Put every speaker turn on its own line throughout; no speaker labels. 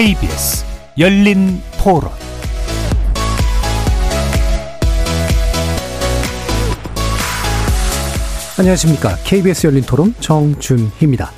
KBS 열린 토론 안녕하십니까. KBS 열린 토론 정준희입니다.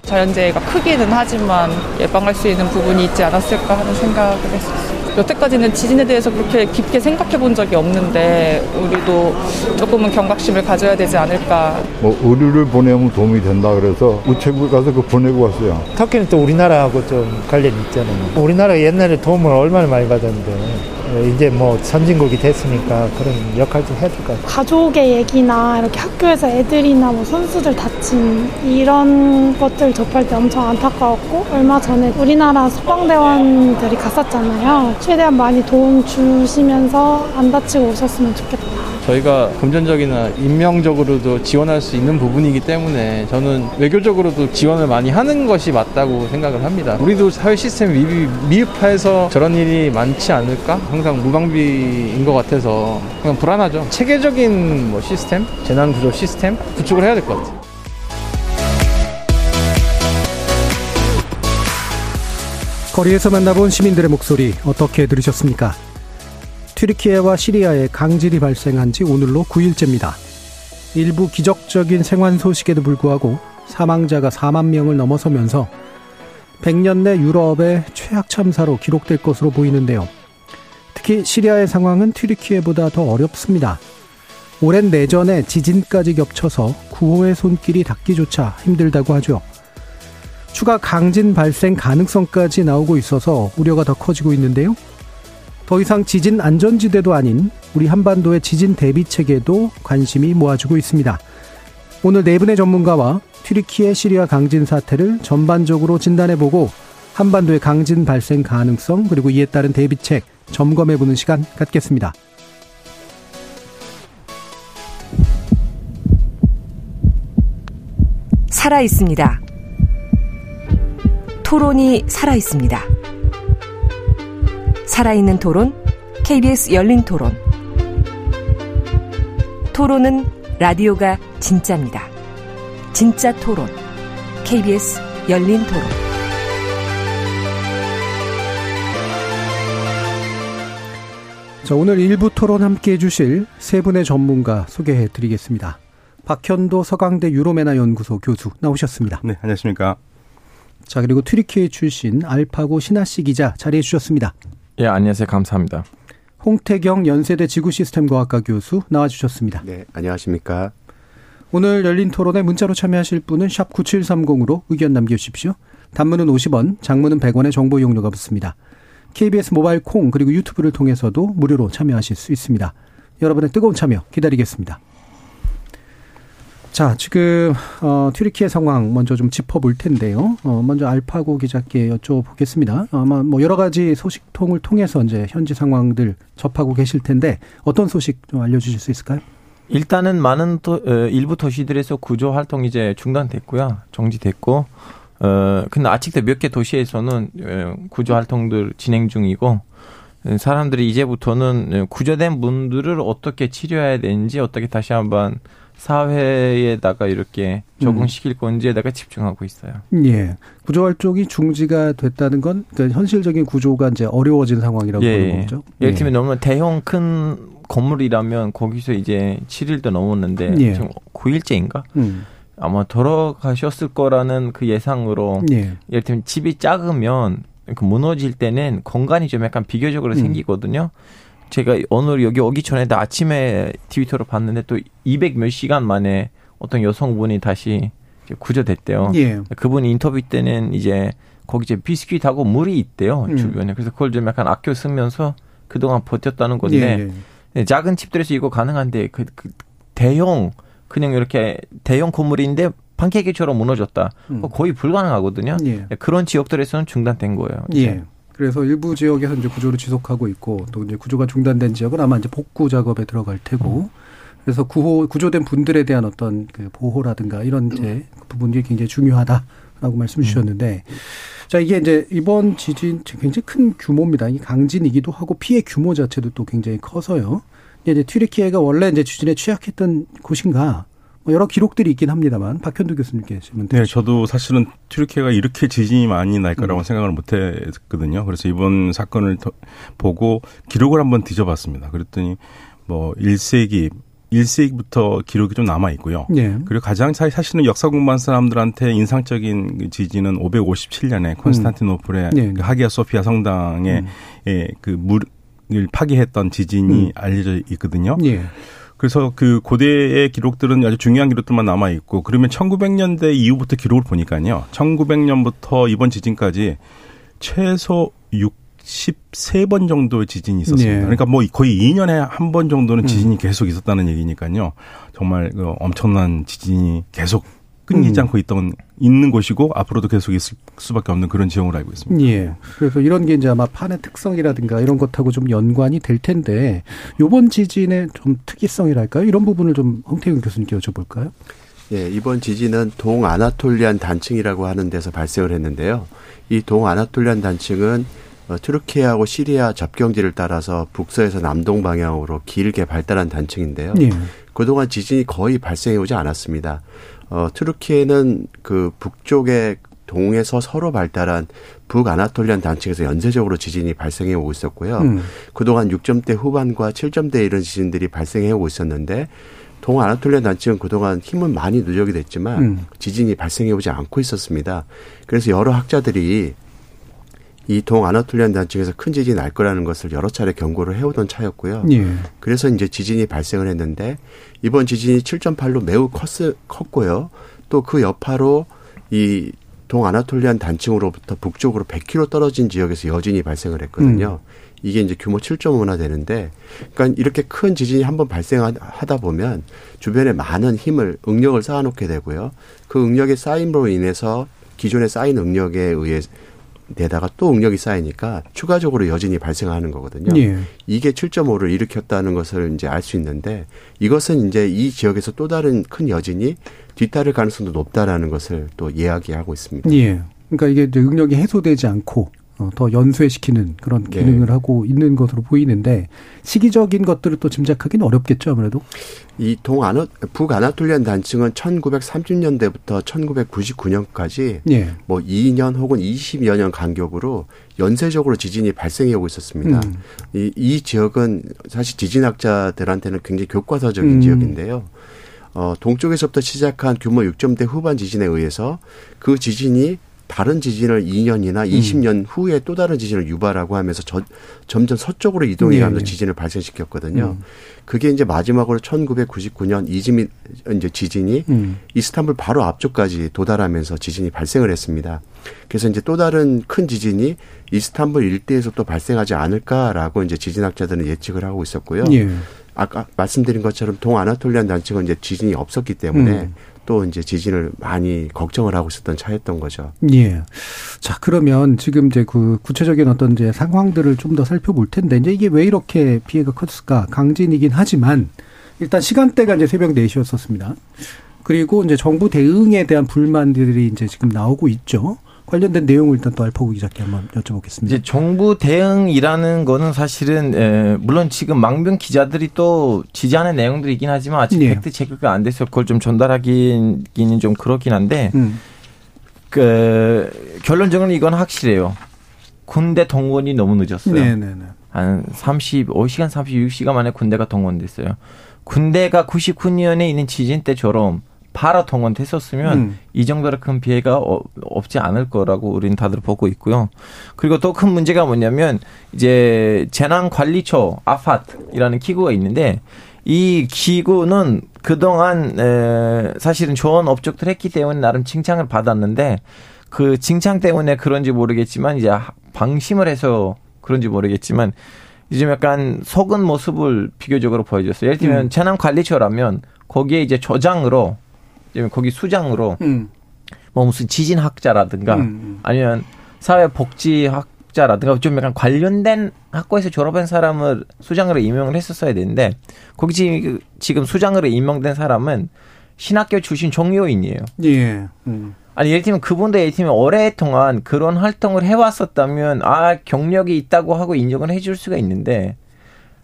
자연재해가 크기는 하지만 예방할 수 있는 부분이 있지 않았을까 하는 생각을 했었어요. 여태까지는 지진에 대해서 그렇게 깊게 생각해 본 적이 없는데 우리도 조금은 경각심을 가져야 되지 않을까.
뭐 의류를 보내면 도움이 된다 그래서 우체국 가서 그 보내고 왔어요.
터키는 또 우리나라하고 좀 관련이 있잖아요. 우리나라가 옛날에 도움을 얼마나 많이 받았는데 이제 뭐 선진국이 됐으니까 그런 역할 좀 해야 될 것 같아요.
가족의 얘기나 이렇게 학교에서 애들이나 뭐 선수들 다친 이런 것들 접할 때 엄청 안타까웠고 얼마 전에 우리나라 소방대원들이 갔었잖아요. 최대한 많이 도움 주시면서 안 다치고 오셨으면 좋겠다.
저희가 금전적이나 인명적으로도 지원할 수 있는 부분이기 때문에 저는 외교적으로도 지원을 많이 하는 것이 맞다고 생각을 합니다. 우리도 사회 시스템 미비, 미흡해서 저런 일이 많지 않을까? 항상 무방비인 것 같아서 그냥 불안하죠. 체계적인 뭐 시스템, 재난 구조 시스템 구축을 해야 될 것 같아요.
거리에서 만나본 시민들의 목소리 어떻게 들으셨습니까? 튀르키예와 시리아에 강진이 발생한 지 오늘로 9일째입니다. 일부 기적적인 생환 소식에도 불구하고 사망자가 4만 명을 넘어서면서 100년 내 유럽의 최악 참사로 기록될 것으로 보이는데요. 특히 시리아의 상황은 튀르키예보다 더 어렵습니다. 오랜 내전에 지진까지 겹쳐서 구호의 손길이 닿기조차 힘들다고 하죠. 추가 강진 발생 가능성까지 나오고 있어서 우려가 더 커지고 있는데요. 더 이상 지진 안전지대도 아닌 우리 한반도의 지진 대비 체계도 관심이 모아지고 있습니다. 오늘 네 분의 전문가와 튀르키예 시리아 강진 사태를 전반적으로 진단해보고 한반도의 강진 발생 가능성 그리고 이에 따른 대비책 점검해보는 시간 갖겠습니다.
살아 있습니다. 토론이 살아 있습니다. 살아있는 토론, KBS 열린 토론. 토론은 라디오가 진짜입니다. 진짜 토론, KBS 열린 토론.
자, 오늘 일부 토론 함께 해주실 세 분의 전문가 소개해 드리겠습니다. 박현도 서강대 유로메나 연구소 교수 나오셨습니다.
네, 안녕하십니까.
자, 그리고 튀르키예 출신 알파고 신하씨 기자 자리해 주셨습니다.
예, 안녕하세요. 감사합니다.
홍태경 연세대 지구시스템과학과 교수 나와주셨습니다.
네, 안녕하십니까.
오늘 열린 토론에 문자로 참여하실 분은 샵 9730으로 의견 남겨주십시오. 단문은 50원, 장문은 100원의 정보 이용료가 붙습니다. KBS 모바일 콩 그리고 유튜브를 통해서도 무료로 참여하실 수 있습니다. 여러분의 뜨거운 참여 기다리겠습니다. 자, 지금 어 튀르키예 상황 먼저 좀 짚어볼 텐데요. 어 먼저 알파고 기자께 여쭤보겠습니다. 아마 뭐 여러 가지 소식통을 통해서 이제 현지 상황들 접하고 계실 텐데 어떤 소식 좀 알려주실 수 있을까요?
일단은 많은 도, 어, 일부 도시들에서 구조 활동 이제 중단됐고요, 정지됐고, 어 근데 아직도 몇 개 도시에서는 어, 구조 활동들 진행 중이고. 어, 사람들이 이제부터는 구조된 분들을 어떻게 치료해야 되는지 어떻게 다시 한번 사회에다가 이렇게 적응시킬 건지에다가 집중하고 있어요.
예. 구조 활동이 중지가 됐다는 건 그러니까 현실적인 구조가 이제 어려워진 상황이라고
예.
보는 거죠.
예를 들면 너무 대형 큰 건물이라면 거기서 이제 7일도 넘었는데
예.
지금 9일째인가?
음.
아마 돌아가셨을 거라는 그 예상으로
예.
예를 들면 집이 작으면 그 무너질 때는 공간이 좀 약간 비교적으로
음.
생기거든요. 제가 오늘 여기 오기 전에도 아침에 트위터로 봤는데 또 200 몇 시간 만에 어떤 여성분이 다시 구조됐대요.
예.
그분 인터뷰 때는 이제 거기 이제 비스킷하고 물이 있대요
음.
주변에. 그래서 그걸 좀 약간 아껴 쓰면서 그동안 버텼다는 건데
예, 예.
네, 작은 집들에서 이거 가능한데 그, 그 대형 그냥 이렇게 대형 건물인데 판케이크처럼 무너졌다.
음.
거의 불가능하거든요.
예.
그런 지역들에서는 중단된 거예요.
예. 그래서 일부 지역에서 이제 구조를 지속하고 있고 또 이제 구조가 중단된 지역은 아마 이제 복구 작업에 들어갈 테고 그래서 구호 구조된 분들에 대한 어떤 그 보호라든가 이런 이제 부분이 굉장히 중요하다 라고 말씀 주셨는데 자 이게 이제 이번 지진 굉장히 큰 규모입니다. 이 강진이기도 하고 피해 규모 자체도 또 굉장히 커서요. 이제 튀르키예가 원래 이제 지진에 취약했던 곳인가 뭐 여러 기록들이 있긴 합니다만 박현두 교수님께 질문
네, 저도 사실은 튀르키예가 이렇게 지진이 많이 날 거라고 음. 생각을 못 했거든요. 그래서 이번 사건을 보고 기록을 한번 뒤져봤습니다. 그랬더니 뭐 1세기 1세기부터 기록이 좀 남아 있고요. 예. 그리고 가장 사실은 역사 공부한 사람들한테 인상적인 그 지진은 557년에 콘스탄티노플의 음. 예. 그 하기야 소피아 성당에 음. 예, 그 물을 파괴했던 지진이 음. 알려져 있거든요. 예. 그래서 그 고대의 기록들은 아주 중요한 기록들만 남아 있고 그러면 1900년대 이후부터 기록을 보니까요. 1900년부터 이번 지진까지 최소 63번 정도의 지진이 있었습니다. 네. 그러니까 뭐 거의 2년에 한 번 정도는 지진이 음. 계속 있었다는 얘기니까요. 정말 그 엄청난 지진이 계속 끊이지 음. 않고 있던 있는 곳이고 앞으로도 계속 있을 수밖에 없는 그런 지형으로 알고 있습니다.
예. 그래서 이런 게 이제 아마 판의 특성이라든가 이런 것하고 좀 연관이 될 텐데 요번 지진의 좀 특이성이랄까요? 이런 부분을 좀 홍태균 교수님께 여쭤볼까요?
예, 이번 지진은 동 아나톨리안 단층이라고 하는 데서 발생을 했는데요. 이 동 아나톨리안 단층은 어, 트루키예하고 시리아 접경지를 따라서 북서에서 남동 방향으로 길게 발달한 단층인데요. 예. 그동안 지진이 거의 발생해 오지 않았습니다. 어, 트루키에는 그 북쪽의 동에서 서로 발달한 북아나톨리안 단층에서 연쇄적으로 지진이 발생해 오고 있었고요. 음. 그동안 6점대 후반과 7점대 이런 지진들이 발생해 오고 있었는데 동아나톨리안 단층은 그동안 힘은 많이 누적이 됐지만 음. 지진이 발생해 오지 않고 있었습니다. 그래서 여러 학자들이 이 동아나톨리안 단층에서 큰 지진이 날 거라는 것을 여러 차례 경고를 해오던 차였고요. 예. 그래서 이제 지진이 발생을 했는데 이번 지진이 7.8로 매우 컸, 컸고요. 또 그 여파로 이 동아나톨리안 단층으로부터 북쪽으로 100km 떨어진 지역에서 여진이 발생을 했거든요. 음. 이게 이제 규모 7.5나 되는데, 그러니까 이렇게 큰 지진이 한번 발생하다 보면 주변에 많은 힘을 응력을 쌓아놓게 되고요. 그 응력의 쌓임으로 인해서 기존에 쌓인 응력에 의해 데다가 또 응력이 쌓이니까 추가적으로 여진이 발생하는 거거든요. 예. 이게 7.5를 일으켰다는 것을 이제 알 수 있는데 이것은 이제 이 지역에서 또 다른 큰 여진이 뒤따를 가능성도 높다라는 것을 또 이야기하고 있습니다.
예. 그러니까 이게 응력이 해소되지 않고 어, 더 연쇄시키는 그런 네. 기능을 네. 하고 있는 것으로 보이는데 시기적인 것들을 또 짐작하기는 어렵겠죠 아무래도.
이 동아나 북아나톨리안 단층은 1930년대부터 1999년까지 네. 뭐 2년 혹은 20여 년 간격으로 연쇄적으로 지진이 발생해 오고 있었습니다. 음. 이, 이 지역은 사실 지진학자들한테는 굉장히 교과서적인 음. 지역인데요. 어, 동쪽에서부터 시작한 규모 6점대 후반 지진에 의해서 그 지진이 다른 지진을 2년이나 20년 음. 후에 또 다른 지진을 유발하고 하면서 저, 점점 서쪽으로 이동해가면서 네. 지진을 발생시켰거든요. 음. 그게 이제 마지막으로 1999년 이즈미 이제 지진이 음. 이스탄불 바로 앞쪽까지 도달하면서 지진이 발생을 했습니다. 그래서 이제 또 다른 큰 지진이 이스탄불 일대에서 또 발생하지 않을까라고 이제 지진학자들은 예측을 하고 있었고요. 예. 아까 말씀드린 것처럼 동아나톨리안 단층은 이제 지진이 없었기 때문에 음. 또 이제 지진을 많이 걱정을 하고 있었던 차였던 거죠.
예. 자, 그러면 지금 이제 그 구체적인 어떤 이제 상황들을 좀 더 살펴볼 텐데 이제 이게 왜 이렇게 피해가 컸을까? 강진이긴 하지만 일단 시간대가 이제 새벽 4시였었습니다. 그리고 이제 정부 대응에 대한 불만들이 이제 지금 나오고 있죠. 관련된 내용을 일단 또 알파고 기자께 한번 여쭤보겠습니다.
이제 정부 대응이라는 거는 사실은 에, 물론 지금 망병 기자들이 또 지지하는 내용들이 있긴 하지만 아직 네. 팩트 체크가 안 돼서 그걸 좀 전달하기는 좀 그렇긴 한데 음. 그 결론적으로 이건 확실해요. 군대 동원이 너무 늦었어요. 네네네. 네, 네. 한 35시간, 36시간 만에 군대가 동원됐어요. 군대가 99년에 있는 지진 때처럼 바로 동원됐었으면 음. 이 정도로 큰 피해가 어, 없지 않을 거라고 우리는 다들 보고 있고요. 그리고 또 큰 문제가 뭐냐면 이제 재난관리처 아파트이라는 기구가 있는데 이 기구는 그동안 에, 사실은 좋은 업적들 했기 때문에 나름 칭찬을 받았는데 그 칭찬 때문에 그런지 모르겠지만 이제 방심을 해서 그런지 모르겠지만 이제 약간 속은 모습을 비교적으로 보여줬어요. 예를 들면 음. 재난관리처라면 거기에 이제 저장으로 거기 수장으로 음. 뭐 무슨 지진학자라든가 음. 음. 아니면 사회복지학자라든가 좀 약간 관련된 학과에서 졸업한 사람을 수장으로 임명을 했었어야 되는데 거기 지금 수장으로 임명된 사람은 신학교 출신 종료인이에요. 예. 음. 아니 예를 들면 그분도 예를 들면 오랫동안 그런 활동을 해왔었다면 아 경력이 있다고 하고 인정을 해줄 수가 있는데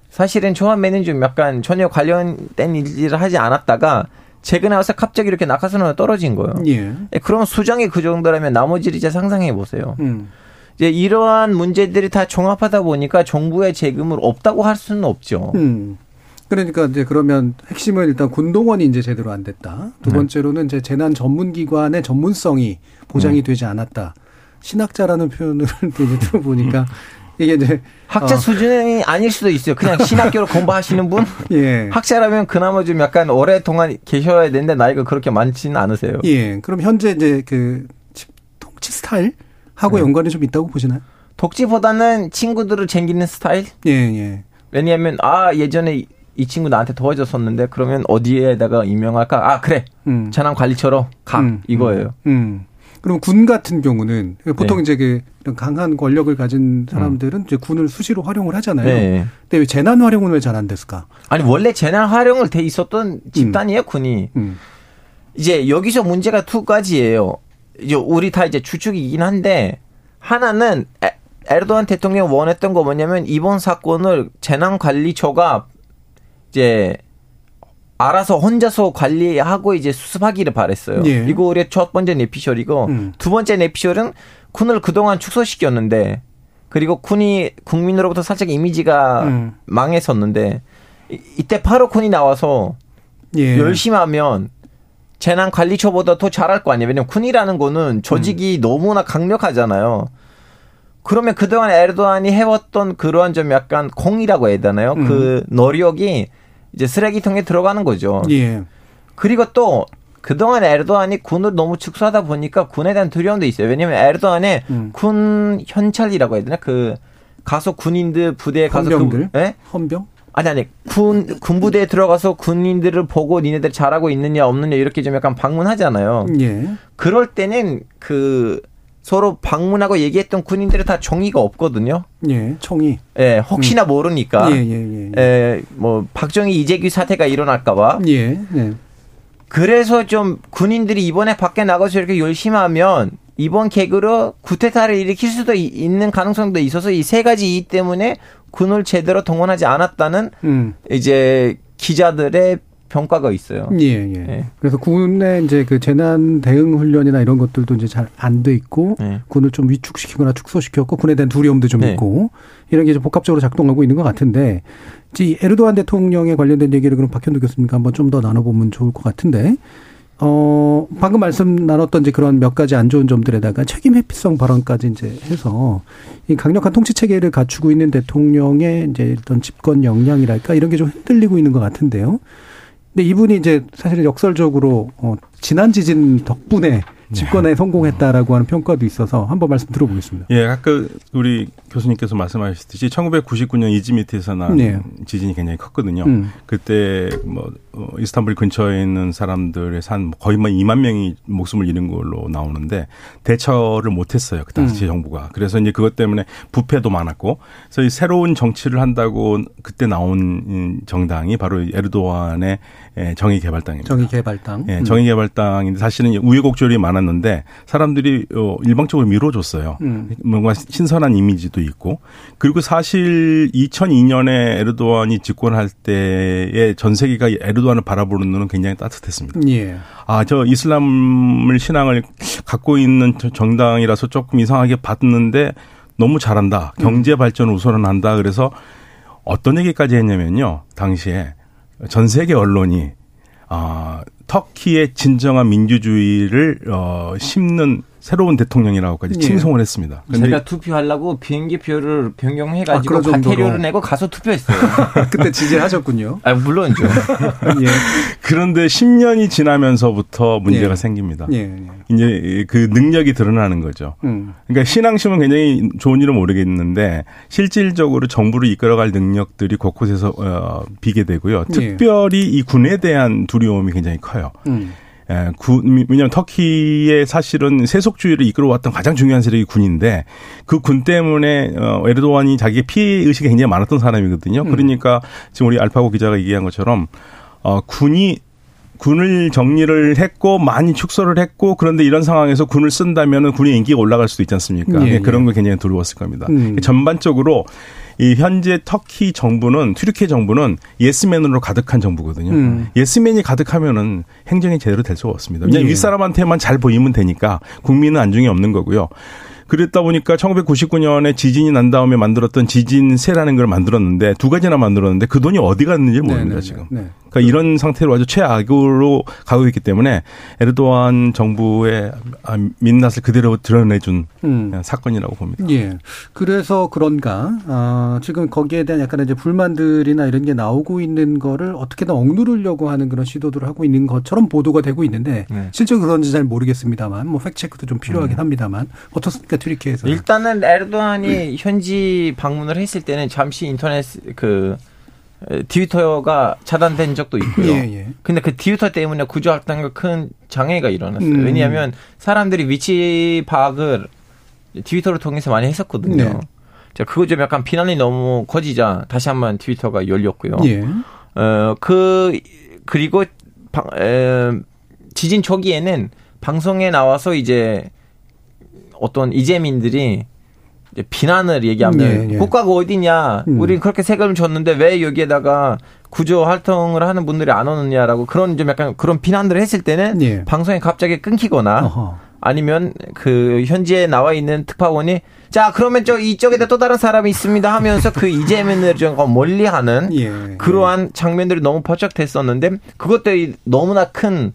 사실은 처음에는 좀 약간 전혀 관련된 일을 하지 않았다가 최근에 와서 갑자기 이렇게 낙하산으로 떨어진 거예요.
예.
예, 그럼 수정이 그 정도라면 나머지를 이제 상상해 보세요.
음.
이제 이러한 문제들이 다 종합하다 보니까 정부의 재금을 없다고 할 수는 없죠.
음. 그러니까 이제 그러면 핵심은 일단 군동원이 이제 제대로 안 됐다. 두
네.
번째로는 이제 재난 전문 기관의 전문성이 보장이
네.
되지 않았다. 신학자라는 표현을 들어보니까 이게 이제
학자
어,
수준이 아닐 수도 있어요. 그냥 신학교로 공부하시는 분?
예.
학자라면 그나마 좀 약간 오랫동안 계셔야 되는데 나이가 그렇게 많지는 않으세요.
예. 그럼 현재 이제 그 집- 통치 스타일 하고
네.
연관이 좀 있다고 보시나요?
독지보다는 친구들을 챙기는 스타일?
예, 예.
왜냐하면 아 예전에 이- 이 친구 나한테 도와줬었는데 그러면 어디에다가 임명할까? 아 그래
음.
재난 관리처로 가
음,
이거예요.
음. 그럼 군 같은 경우는 보통
네.
이제 그 강한 권력을 가진 사람들은 이제 군을 수시로 활용을 하잖아요.
네.
근데 왜 재난 활용은 왜 잘 안 됐을까?
아니 원래 재난 활용을 돼 있었던 집단이에요 군이.
음.
이제 여기서 문제가 두 가지예요. 이제 우리 다 이제 추측이긴 한데 하나는 에, 에르도안 대통령이 원했던 거 뭐냐면 이번 사건을 재난관리처가 이제 알아서 혼자서 관리하고 이제 수습하기를 바랬어요.
예.
이거 우리의 첫 번째 내피셜이고
음.
두 번째 내피셜은 군을 그동안 축소시켰는데 그리고 군이 국민으로부터 살짝 이미지가
음.
망했었는데 이, 이때 바로 군이 나와서
예.
열심히 하면 재난 관리처보다 더 잘할 거 아니에요. 왜냐면 군이라는 거는 조직이 너무나 강력하잖아요. 그러면 그동안 에르도안이 해왔던 그러한 좀 약간 공이라고 해야 되나요?
음.
그 노력이 이제 쓰레기통에 들어가는 거죠.
예.
그리고 또 그동안 에르도안이 군을 너무 축소하다 보니까 군에 대한 두려움도 있어요. 왜냐면 에르도안의
음.
군 현찰이라고 해야 되나? 그 가서 군인들 부대에 가서
헌병들?
그, 예?
헌병?
아니 아니 군 군부대에 들어가서 군인들을 보고 니네들 잘하고 있느냐 없느냐 이렇게 좀 약간 방문하잖아요.
예.
그럴 때는 그 서로 방문하고 얘기했던 군인들은 다 정의가 없거든요.
예. 총이.
예, 혹시나 모르니까.
예, 예, 예.
예, 뭐 박정희 이재규 사태가 일어날까봐.
예. 예.
그래서 좀 군인들이 이번에 밖에 나가서 이렇게 열심히 하면 이번 계기로 구테타를 일으킬 수도 이- 있는 가능성도 있어서 이 세 가지 이유 때문에 군을 제대로 동원하지 않았다는
음.
이제 기자들의 평가가 있어요.
예, 예. 그래서 군의 이제 그 재난 대응 훈련이나 이런 것들도 이제 잘 안 돼 있고
네.
군을 좀 위축시키거나 축소시켰고 군에 대한 두려움도 좀
네.
있고 이런 게 이제 복합적으로 작동하고 있는 것 같은데 이 에르도안 대통령에 관련된 얘기를 그럼 박현도 교수님과 한번 좀 더 나눠보면 좋을 것 같은데 어 방금 말씀 나눴던 이제 그런 몇 가지 안 좋은 점들에다가 책임 회피성 발언까지 이제 해서 이 강력한 통치 체계를 갖추고 있는 대통령의 이제 어떤 집권 역량이랄까 이런 게 좀 흔들리고 있는 것 같은데요. 근데 이분이 이제 사실은 역설적으로 어 지난 지진 덕분에 집권에 성공했다라고 하는 평가도 있어서 한번 말씀 들어보겠습니다.
예, 아까 우리 교수님께서 말씀하셨듯이 1999년 이즈미트에서 난
네.
지진이 굉장히 컸거든요.
음.
그때 뭐 어, 이스탄불 근처에 있는 사람들의 산 거의 뭐 2만 명이 목숨을 잃은 걸로 나오는데 대처를 못했어요 그 당시
음.
정부가. 그래서 이제 그것 때문에 부패도 많았고, 그래서 이 새로운 정치를 한다고 그때 나온 음, 정당이 바로 이 에르도안의 예, 정의개발당입니다.
정의개발당.
예,
음.
정의개발당인데 사실은 우여곡절이 많았는데 사람들이 어, 일방적으로 밀어줬어요.
음.
뭔가 신선한 이미지도 있고 그리고 사실 2002년에 에르도안이 집권할 때의 전 세계가 에르도 안을 바라보는 눈은 굉장히 따뜻했습니다.
예.
아, 저 이슬람을 신앙을 갖고 있는 저 정당이라서 조금 이상하게 봤는데 너무 잘한다. 경제 발전을 우선한다. 그래서 어떤 얘기까지 했냐면요. 당시에 전 세계 언론이 아, 터키의 진정한 민주주의를 어, 심는 새로운 대통령이라고까지
예.
칭송을 했습니다.
제가 투표하려고 비행기 표를
아,
변경해가지고
정도로.
과태료를 내고 가서 투표했어요.
그때 지지하셨군요.
아, 물론이죠.
예.
그런데 10년이 지나면서부터 문제가
예.
생깁니다.
예, 예.
이제 그 능력이 드러나는 거죠.
음.
그러니까 신앙심은 굉장히 좋은 일은 모르겠는데 실질적으로 정부를 이끌어갈 능력들이 곳곳에서 어, 비게 되고요.
예.
특별히 이 군에 대한 두려움이 굉장히 커요.
음.
예, 군, 왜냐하면 터키의 사실은 세속주의를 이끌어왔던 가장 중요한 세력이 군인데 그 군 때문에 어, 에르도안이 자기의 피해 의식이 굉장히 많았던 사람이거든요.
음.
그러니까 지금 우리 알파고 기자가 얘기한 것처럼 어, 군이 군을 정리를 했고 많이 축소를 했고 그런데 이런 상황에서 군을 쓴다면은 군의 인기가 올라갈 수도 있지 않습니까?
예, 예.
그런 거 굉장히 두려웠을 겁니다.
음.
전반적으로 이 현재 터키 정부는 튀르키예 정부는 예스맨으로 가득한 정부거든요.
음.
예스맨이 가득하면은 행정이 제대로 될 수가 없습니다. 그냥
예.
윗사람한테만 잘 보이면 되니까 국민은 안중에 없는 거고요. 그랬다 보니까 1999년에 지진이 난 다음에 만들었던 지진세라는 걸 만들었는데 두 가지나 만들었는데 그 돈이 어디 갔는지 모릅니다
네, 네,
지금.
네.
그러니까 이런 상태로 아주 최악으로 가고 있기 때문에 에르도안 정부의 아, 민낯을 그대로 드러내준
음.
사건이라고 봅니다.
예. 그래서 그런가, 아, 지금 거기에 대한 약간 이제 불만들이나 이런 게 나오고 있는 거를 어떻게든 억누르려고 하는 그런 시도들을 하고 있는 것처럼 보도가 되고 있는데,
네.
실제 그런지 잘 모르겠습니다만, 뭐 팩체크도 좀 필요하긴 합니다만, 어떻습니까, 튀르키에서?
일단은 에르도안이 현지 방문을 했을 때는 잠시 인터넷 그 에, 트위터가 차단된 적도 있고요.
예, 예.
근데 그 트위터 때문에 구조 활동에 큰 장애가 일어났어요.
음.
왜냐하면 사람들이 위치 파악을 트위터를 통해서 많이 했었거든요.
네.
자, 그거 좀 약간 비난이 너무 커지자 다시 한번 트위터가 열렸고요.
예.
어, 그, 그리고, 방, 에, 지진 초기에는 방송에 나와서 이제 어떤 이재민들이 비난을 얘기하면
예, 예.
국가가 어디냐
음.
우린 그렇게 세금을 줬는데 왜 여기에다가 구조 활동을 하는 분들이 안 오느냐라고 그런 좀 약간 그런 비난들을 했을 때는
예.
방송이 갑자기 끊기거나
어허.
아니면 그 현지에 나와 있는 특파원이 자 그러면 저 이쪽에다 또 다른 사람이 있습니다 하면서 그 이재민을 좀 멀리하는
예.
그러한 장면들이 너무 포착됐었는데 그것들이 너무나 큰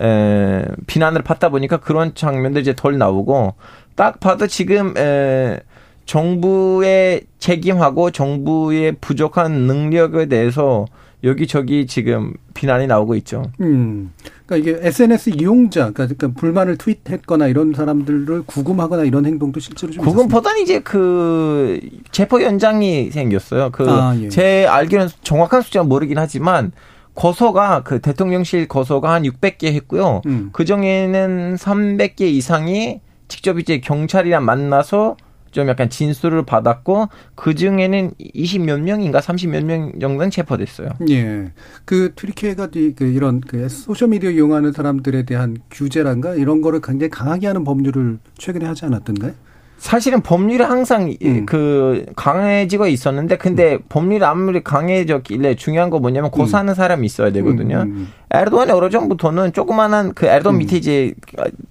에, 비난을 받다 보니까 그런 장면들이 이제 덜 나오고 딱 봐도 지금 에, 정부의 책임하고 정부의 부족한 능력에 대해서 여기저기 지금 비난이 나오고 있죠.
음. 그러니까 이게 SNS 이용자, 그러니까, 그러니까 불만을 트윗했거나 이런 사람들을 구금하거나 이런 행동도 실제로 좀.
그건보다는 이제 그 체포 연장이 생겼어요. 그
아, 예.
제 알기로는 정확한 숫자는 모르긴 하지만 거소가 그 대통령실 거소가 한 600개 했고요.
음.
그 중에는 300개 이상이 직접 이제 경찰이랑 만나서 좀 약간 진술을 받았고 그 중에는 20몇 명인가 30몇 명 정도는 체포됐어요.
예. 그 이- 그 이런 그 소셜 미디어 이용하는 사람들에 대한 규제란가 이런 거를 굉장히 강하게 하는 법률을 최근에 하지 않았던가요?
사실은 법률이 항상 이-
음.
그 강해지고 있었는데 근데 법률이 아무리 강해졌길래 중요한 거 뭐냐면 고소하는 사람이 있어야 되거든요.
음, 음,
에르도안이 오래전부터는 조그마한 그 에르도안 밑에 이제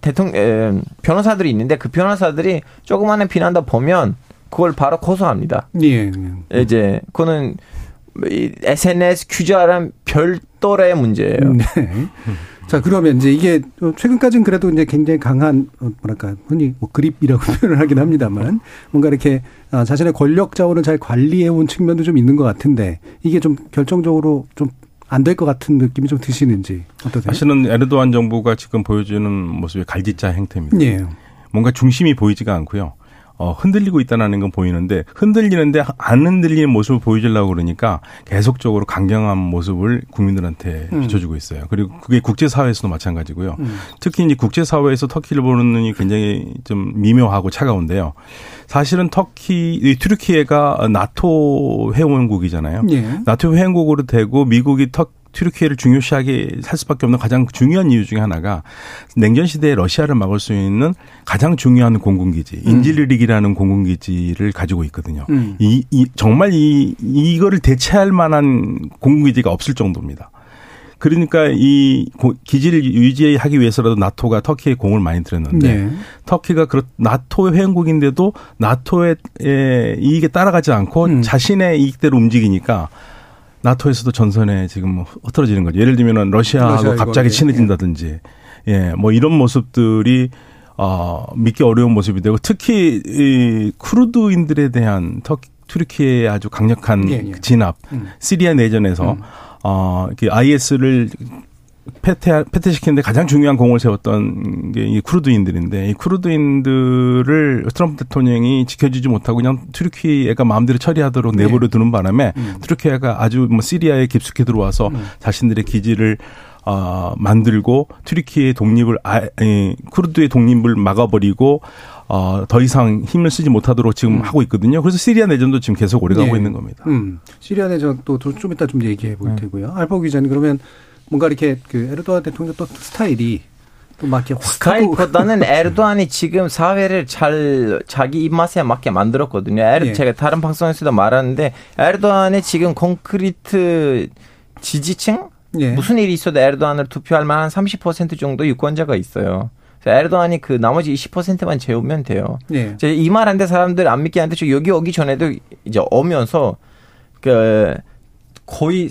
대통령 에, 변호사들이 있는데 그 변호사들이 조그마한 비난다 보면 그걸 바로 고소합니다.
음. 예. 예.
이제 그거는 이 SNS 규제랑 별도의 문제예요.
네. 자, 그러면 이제 이게 최근까지는 그래도 이제 굉장히 강한, 어, 뭐랄까, 흔히 뭐 그립이라고 표현을 하긴 합니다만, 뭔가 이렇게 아, 자신의 권력 자원을 잘 관리해 온 측면도 좀 있는 것 같은데, 이게 좀 결정적으로 좀 안 될 것 같은 느낌이 좀 드시는지, 어떠세요?
사실은 에르도안 정부가 지금 보여주는 모습이 갈짓자 행태입니다.
예.
뭔가 중심이 보이지가 않고요. 어, 흔들리고 있다는 건 보이는데 흔들리는데 안 흔들리는 모습을 보여주려고 그러니까 계속적으로 강경한 모습을 국민들한테
음.
비춰주고 있어요. 그리고 그게 국제사회에서도 마찬가지고요.
음.
특히 이제 국제사회에서 터키를 보는 눈이 굉장히 좀 미묘하고 차가운데요. 사실은 터키, 이 튀르키예가 나토 회원국이잖아요.
예.
나토 회원국으로 되고 미국이 터 튀르키예를 중요시하게 할 수밖에 없는 가장 중요한 이유 중에 하나가 냉전 시대에 러시아를 막을 수 있는 가장 중요한 공군기지 인질리릭이라는 공군기지를 가지고 있거든요.
음.
이, 이 정말 이 이거를 대체할 만한 공군기지가 없을 정도입니다. 그러니까 이 고- 기지를 유지하기 위해서라도 나토가 터키에 공을 많이 들였는데
네.
터키가 그렇 나토 회원국인데도 나토의 에, 이익에 따라가지 않고
음.
자신의 이익대로 움직이니까 나토에서도 전선에 지금 뭐 흐트러지는 거죠. 예를 들면은 러시아하고
러시아
갑자기 친해진다든지, 예, 뭐 이런 모습들이 어 믿기 어려운 모습인데요. 특히 이 쿠르드인들에 대한 터키 튀르키예의 아주 강력한
예, 예.
진압,
음.
시리아 내전에서
음.
어 이렇게 IS를 패퇴 패퇴시키는데 가장 중요한 공을 세웠던 게 이 쿠르드인들인데 이 쿠르드인들을 트럼프 대통령이 지켜주지 못하고 그냥 튀르키예가 마음대로 처리하도록 내버려 두는 바람에
음.
튀르키예가 아주 뭐 시리아에 깊숙이 들어와서
음.
자신들의 기지를 어, 만들고 튀르키의 독립을 아, 에, 쿠르드의 독립을 막아버리고 어, 더 이상 힘을 쓰지 못하도록 지금 하고 있거든요. 그래서 시리아 내전도 지금 계속 오래가고
예.
있는 겁니다.
음. 시리아 내전도 좀 이따 좀 얘기해 볼
네.
테고요. 알파 기자님 그러면 뭔가 이렇게 그 에르도안 대통령 또 스타일이 막 이렇게 확
스타일보다는 에르도안이 지금 사회를 잘 자기 입맛에 맞게 만들었거든요. 에르,
예.
제가 다른 방송에서도 말하는데 에르도안이 지금 콘크리트 지지층
예.
무슨 일이 있어도 에르도안을 투표할 만한 30% 정도 유권자가 있어요. 에르도안이 그 나머지 20%만 재우면 돼요.
예.
이 말 한데 사람들 안 믿긴 한데 저 여기 오기 전에도 이제 오면서 그 거의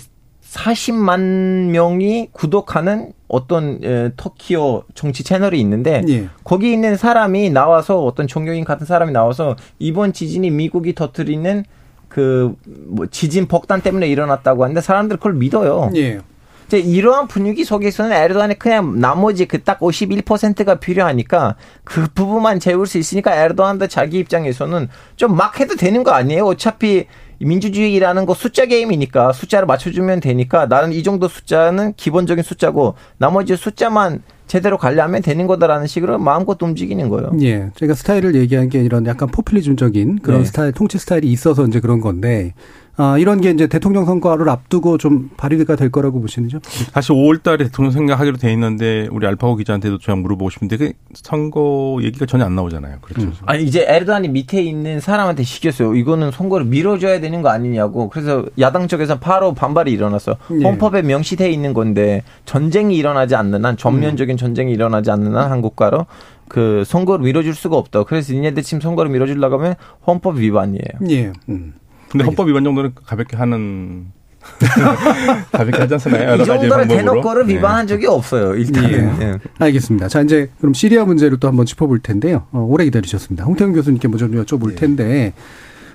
40만 명이 구독하는 어떤 에, 터키어 정치 채널이 있는데
예.
거기 있는 사람이 나와서 어떤 종교인 같은 사람이 나와서 이번 지진이 미국이 터뜨리는 그뭐 지진 폭탄 때문에 일어났다고 하는데 사람들 그걸 믿어요.
예.
이제 이러한 분위기 속에서는 에르도안이 그냥 나머지 그 딱 51%가 필요하니까 그 부분만 재울 수 있으니까 에르도안도 자기 입장에서는 좀 막 해도 되는 거 아니에요? 어차피 민주주의라는 거 숫자 게임이니까 숫자를 맞춰주면 되니까 나는 이 정도 숫자는 기본적인 숫자고 나머지 숫자만 제대로 관리하면 되는 거다라는 식으로 마음껏 움직이는 거예요.
예. 제가 스타일을 얘기한 게 이런 약간 포퓰리즘적인 그런
네.
스타일, 통치 스타일이 있어서 이제 그런 건데, 아, 이런 게 이제 대통령 선거를 앞두고 좀 발휘가 될 거라고 보시는죠?
사실 5월 달에 대통령 생각하기로 돼 있는데 우리 알파고 기자한테도 제가 물어보고 싶은데 그 선거 얘기가 전혀 안 나오잖아요. 그렇죠.
아니 이제 에르도안이 밑에 있는 사람한테 시켰어요. 이거는 선거를 미뤄줘야 되는 거 아니냐고. 그래서 야당 쪽에서 바로 반발이 일어났어요.
예.
헌법에 명시돼 있는 건데 전쟁이 일어나지 않는 한 전면적인 전쟁이 일어나지 않는 한 한국가로 그 선거를 미뤄줄 수가 없다. 그래서 니네들 지금 선거를 미뤄주려고 하면 헌법 위반이에요.
예. 음.
근데 헌법 위반 정도는 가볍게 하는 가볍게 하지 않잖아요.
이
방법으로.
대놓고를
네.
위반한 적이 없어요. 일단은.
예.
예.
알겠습니다. 자, 이제 그럼 시리아 문제를 또 한번 짚어볼 텐데요. 어, 오래 기다리셨습니다. 홍태경 교수님께 먼저 좀 여쭤볼
예.
텐데,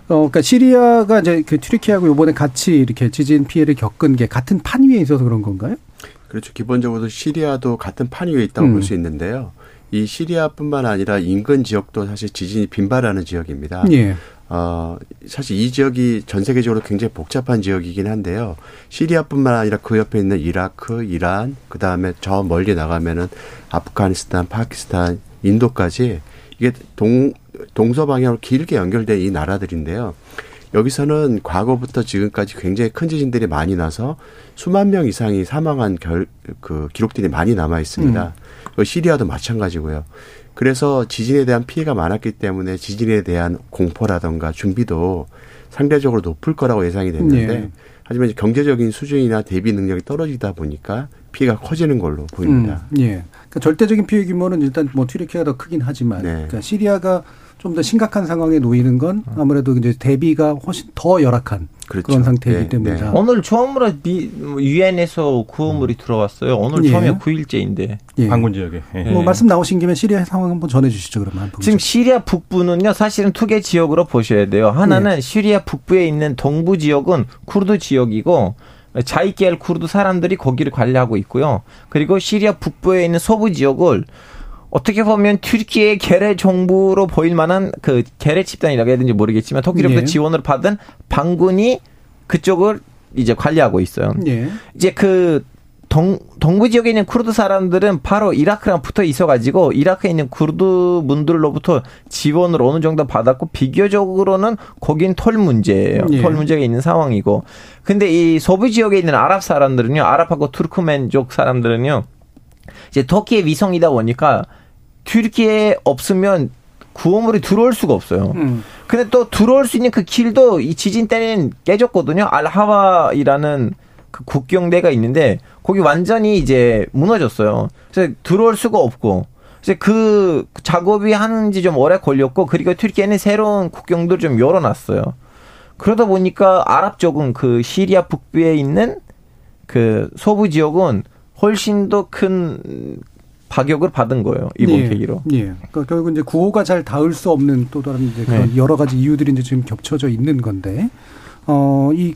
어, 그러니까 시리아가 이제 그 튀르키하고 요번에 같이 이렇게 지진 피해를 겪은 게 같은 판 위에 있어서 그런 건가요?
그렇죠. 기본적으로 시리아도 같은 판 위에 있다고
음.
볼수 있는데요. 이 시리아뿐만 아니라 인근 지역도 사실 지진이 빈발하는 지역입니다.
예.
어, 사실 이 지역이 전 세계적으로 굉장히 복잡한 지역이긴 한데요. 시리아뿐만 아니라 그 옆에 있는 이라크, 이란, 그 다음에 저 멀리 나가면은 아프가니스탄, 파키스탄, 인도까지 이게 동, 동서 방향으로 길게 연결된 이 나라들인데요. 여기서는 과거부터 지금까지 굉장히 큰 지진들이 많이 나서 수만 명 이상이 사망한 결, 그 기록들이 많이 남아 있습니다. 그 시리아도 마찬가지고요. 그래서 지진에 대한 피해가 많았기 때문에 지진에 대한 공포라던가 준비도 상대적으로 높을 거라고 예상이 됐는데
예.
하지만 경제적인 수준이나 대비 능력이 떨어지다 보니까 피해가 커지는 걸로 보입니다.
음, 예. 그러니까 절대적인 피해 규모는 일단 뭐 튀르키가 더 크긴 하지만,
네.
그러니까 시리아가 좀 더 심각한 상황에 놓이는 건 아무래도 이제 대비가 훨씬 더 열악한
그렇죠.
그런 상태이기
네,
때문이다.
네.
오늘 처음으로 미, 유엔에서 구호물이 들어왔어요. 오늘
예.
처음에 9일째인데.
예.
반군 지역에. 예.
뭐
예.
말씀 나오신 김에 시리아 상황 한번 전해주시죠 그러면. 한
지금 시리아 북부는요, 사실은 두 개 지역으로 보셔야 돼요. 하나는 시리아 북부에 있는 동부 지역은 쿠르드 지역이고, 자이겔 쿠르드 사람들이 거기를 관리하고 있고요. 그리고 시리아 북부에 있는 서부 지역을 어떻게 보면 튀르키의 게레 정부로 보일 만한 그 게레 집단이라고 해야 되는지 모르겠지만 터키로부터
예.
지원을 받은 반군이 그쪽을 이제 관리하고 있어요.
예.
이제 그 동, 동부 지역에 있는 쿠르드 사람들은 바로 이라크랑 붙어 있어가지고 이라크에 있는 쿠르드 분들로부터 지원을 어느 정도 받았고 비교적으로는 거긴 털 문제예요.
예.
털 문제가 있는 상황이고. 근데 이 서부 지역에 있는 아랍 사람들은요, 아랍하고 투르크멘족 사람들은요, 이제 터키의 위성이다 보니까 튀르키에 없으면 구호물이 들어올 수가 없어요.
음.
근데 또 들어올 수 있는 그 길도 이 지진 때는 깨졌거든요. 알하와이라는 그 국경대가 있는데 거기 완전히 이제 무너졌어요. 그래서 들어올 수가 없고 이제 그 작업이 하는지 좀 오래 걸렸고 그리고 튀르키예는 새로운 국경도 좀 열어놨어요. 그러다 보니까 아랍 쪽은 그 시리아 북부에 있는 그 서부 지역은 훨씬 더 큰 파격을 받은 거예요 이번
예.
계기로.
예. 그러니까 결국 이제 구호가 잘 닿을 수 없는 또 다른 이제 그런
네.
여러 가지 이유들이 이제 지금 겹쳐져 있는 건데, 어, 이,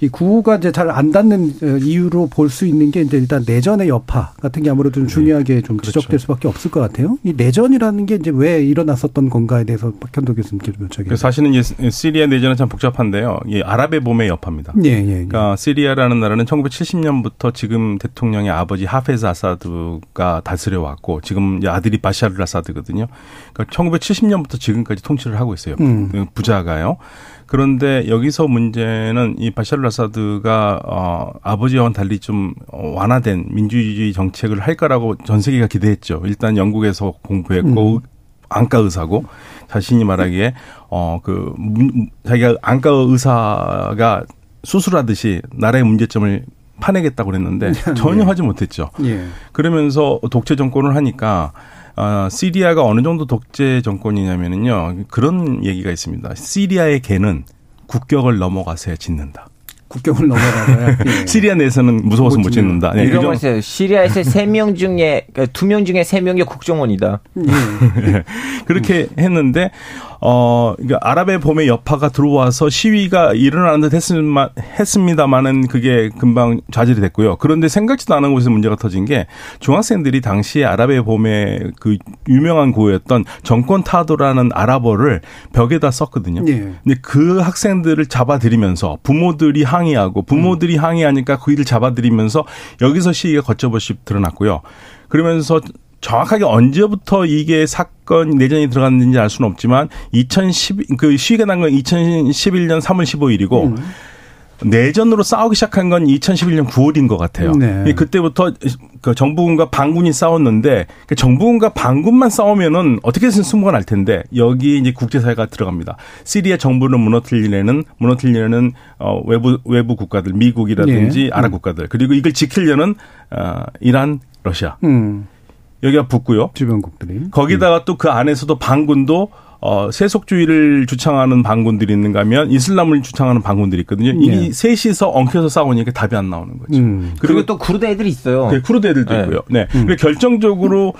이 구호가 이제 잘 안 닿는 어, 이유로 볼 수 있는 게 이제 일단 내전의 여파 같은 게 아무래도 좀 중요하게 좀
그렇죠.
지적될 수밖에 없을 것 같아요. 이 내전이라는 게 이제 왜 일어났었던 건가에 대해서 박현도 교수님께
좀그
여쭤겠습니다.
사실은 이제 시리아 내전은 참 복잡한데요. 이 아랍의 봄의 여파입니다.
예, 예. 예.
그러니까 시리아라는 나라는 1970년부터 지금 대통령의 아버지 하페즈 아사드가 다스려 왔고 지금 아들이 바샤르 아사드거든요. 그러니까 1970년부터 지금까지 통치를 하고 있어요.
음.
그 부자가요. 그런데 여기서 문제는 이 바샤르 아사드가 어 아버지와는 달리 좀 어, 완화된 민주주의 정책을 할 거라고 전 세계가 기대했죠. 일단 영국에서 공부했고 음. 안과 의사고 자신이 말하기에 어 그 자기가 안과 의사가 수술하듯이 나라의 문제점을 파내겠다고 그랬는데 전혀 예. 하지 못했죠. 예. 그러면서 독재 정권을 하니까 어, 시리아가 어느 정도 독재 정권이냐면은요 그런 얘기가 있습니다. 시리아의 개는 국격을 넘어가서야 짖는다.
국경을 넘어가서야 예.
시리아 내에서는 무서워서 못 짓는다.
네, 이런 거 있어요. 시리아에서 세 명 중에 그 두명 중에 세 명이 국정원이다.
예. 그렇게 했는데 어, 그러니까 아랍의 봄의 여파가 들어와서 시위가 일어나는 듯 했습니다, 했습니다만은 그게 금방 좌절이 됐고요. 그런데 생각지도 않은 곳에서 문제가 터진 게 중학생들이 당시에 아랍의 봄의 그 유명한 고였던 정권 타도라는 아랍어를 벽에다 썼거든요. 예. 근데 그 학생들을 잡아들이면서 부모들이 항의하고 부모들이 음. 항의하니까 그 일을 잡아들이면서 여기서 시위가 걷잡없이 드러났고요. 그러면서 정확하게 언제부터 이게 사건 내전이 들어갔는지 알 수는 없지만 2010, 그 시위가 난 건 2011년 3월 15일이고 음. 내전으로 싸우기 시작한 건 2011년 9월인 것 같아요. 네. 그때부터 그 정부군과 반군이 싸웠는데 그 정부군과 반군만 싸우면은 어떻게든 승부가 날 텐데 여기 이제 국제사회가 들어갑니다. 시리아 정부를 무너뜨리려는 무너뜨리려는 어 외부 외부 국가들 미국이라든지 네. 아랍 국가들 그리고 이걸 지키려는 어 이란 러시아. 음. 여기가 붙고요.
주변국들이.
거기다가 또그 안에서도 반군도 어, 세속주의를 주창하는 반군들이 있는가 하면 이슬람을 주창하는 반군들이 있거든요. 이 네. 셋이서 엉켜서 싸우니까 답이 안 나오는 거죠. 음.
그리고, 그리고, 또 쿠르드 애들이 있어요.
네, 쿠르드 애들도 네. 있고요. 네. 음. 그리고 결정적으로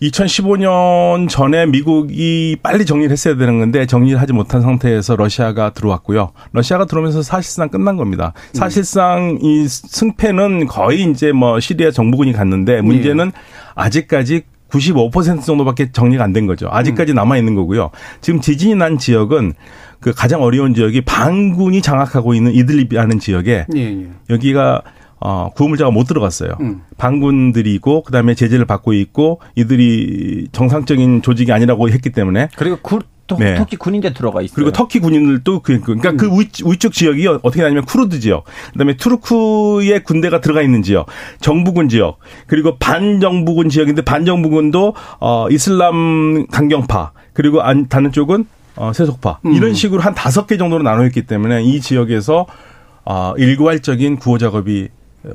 2015년 전에 미국이 빨리 정리를 했어야 되는 건데 정리를 하지 못한 상태에서 러시아가 들어왔고요. 러시아가 들어오면서 사실상 끝난 겁니다. 사실상 이 승패는 거의 이제 뭐 시리아 정부군이 갔는데 문제는 네. 아직까지 95% 정도밖에 정리가 안 된 거죠. 아직까지 음. 남아 있는 거고요. 지금 지진이 난 지역은 그 가장 어려운 지역이 반군이 장악하고 있는 이들립이라는 지역에 예, 예. 여기가 어, 구호물자가 못 들어갔어요. 음. 반군들이고 그다음에 제재를 받고 있고 이들이 정상적인 조직이 아니라고 했기 때문에
그리고 구, 네. 터키 군인대 들어가 있어요.
그리고 터키 군인들도 그 그러니까 그 음. 그 위쪽 지역이 어떻게 되냐면 쿠르드 지역, 그다음에 투르크의 군대가 들어가 있는 지역, 정부군 지역, 그리고 반정부군 지역인데 반정부군도 어 이슬람 강경파, 그리고 안 다른 쪽은 어 세속파 음. 이런 식으로 한 다섯 개 정도로 나눠 있기 때문에 이 지역에서 어 일괄적인 구호 작업이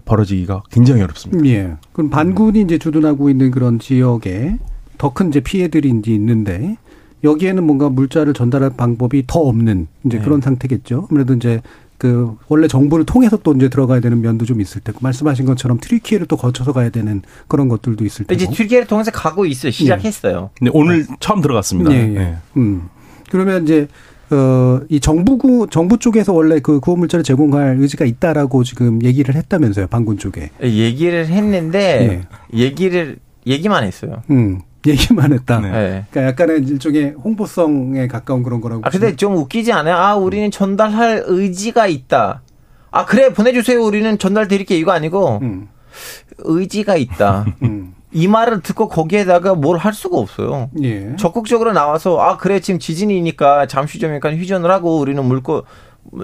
벌어지기가 굉장히 어렵습니다.
예. 그럼 반군이 이제 주둔하고 있는 그런 지역에 더 큰 이제 피해들이 이제 있는데 여기에는 뭔가 물자를 전달할 방법이 더 없는 이제 네. 그런 상태겠죠. 아무래도 이제 그 원래 정부를 통해서 또 이제 들어가야 되는 면도 좀 있을 테고 말씀하신 것처럼 트리키에를 또 거쳐서 가야 되는 그런 것들도 있을 테고
이제 트리키에를 통해서 가고 있어요 시작했어요.
네. 네 오늘 네. 처음 들어갔습니다. 네. 네.
음 그러면 이제 어, 이 정부구, 정부 쪽에서 원래 그 구호 물자를 제공할 의지가 있다라고 지금 얘기를 했다면서요, 반군 쪽에.
얘기를 했는데, 네. 얘기를, 얘기만 했어요. 음.
얘기만 했다. 네. 그러니까 약간의 일종의 홍보성에 가까운 그런 거라고.
아, 근데 좀 웃기지 않아요? 아, 우리는 전달할 의지가 있다. 아, 그래, 보내주세요. 우리는 전달 드릴게. 이거 아니고, 음. 의지가 있다. 음. 이 말을 듣고 거기에다가 뭘 할 수가 없어요. 예. 적극적으로 나와서, 아, 그래, 지금 지진이니까 잠시 좀 약간 휴전을 하고 우리는 물고,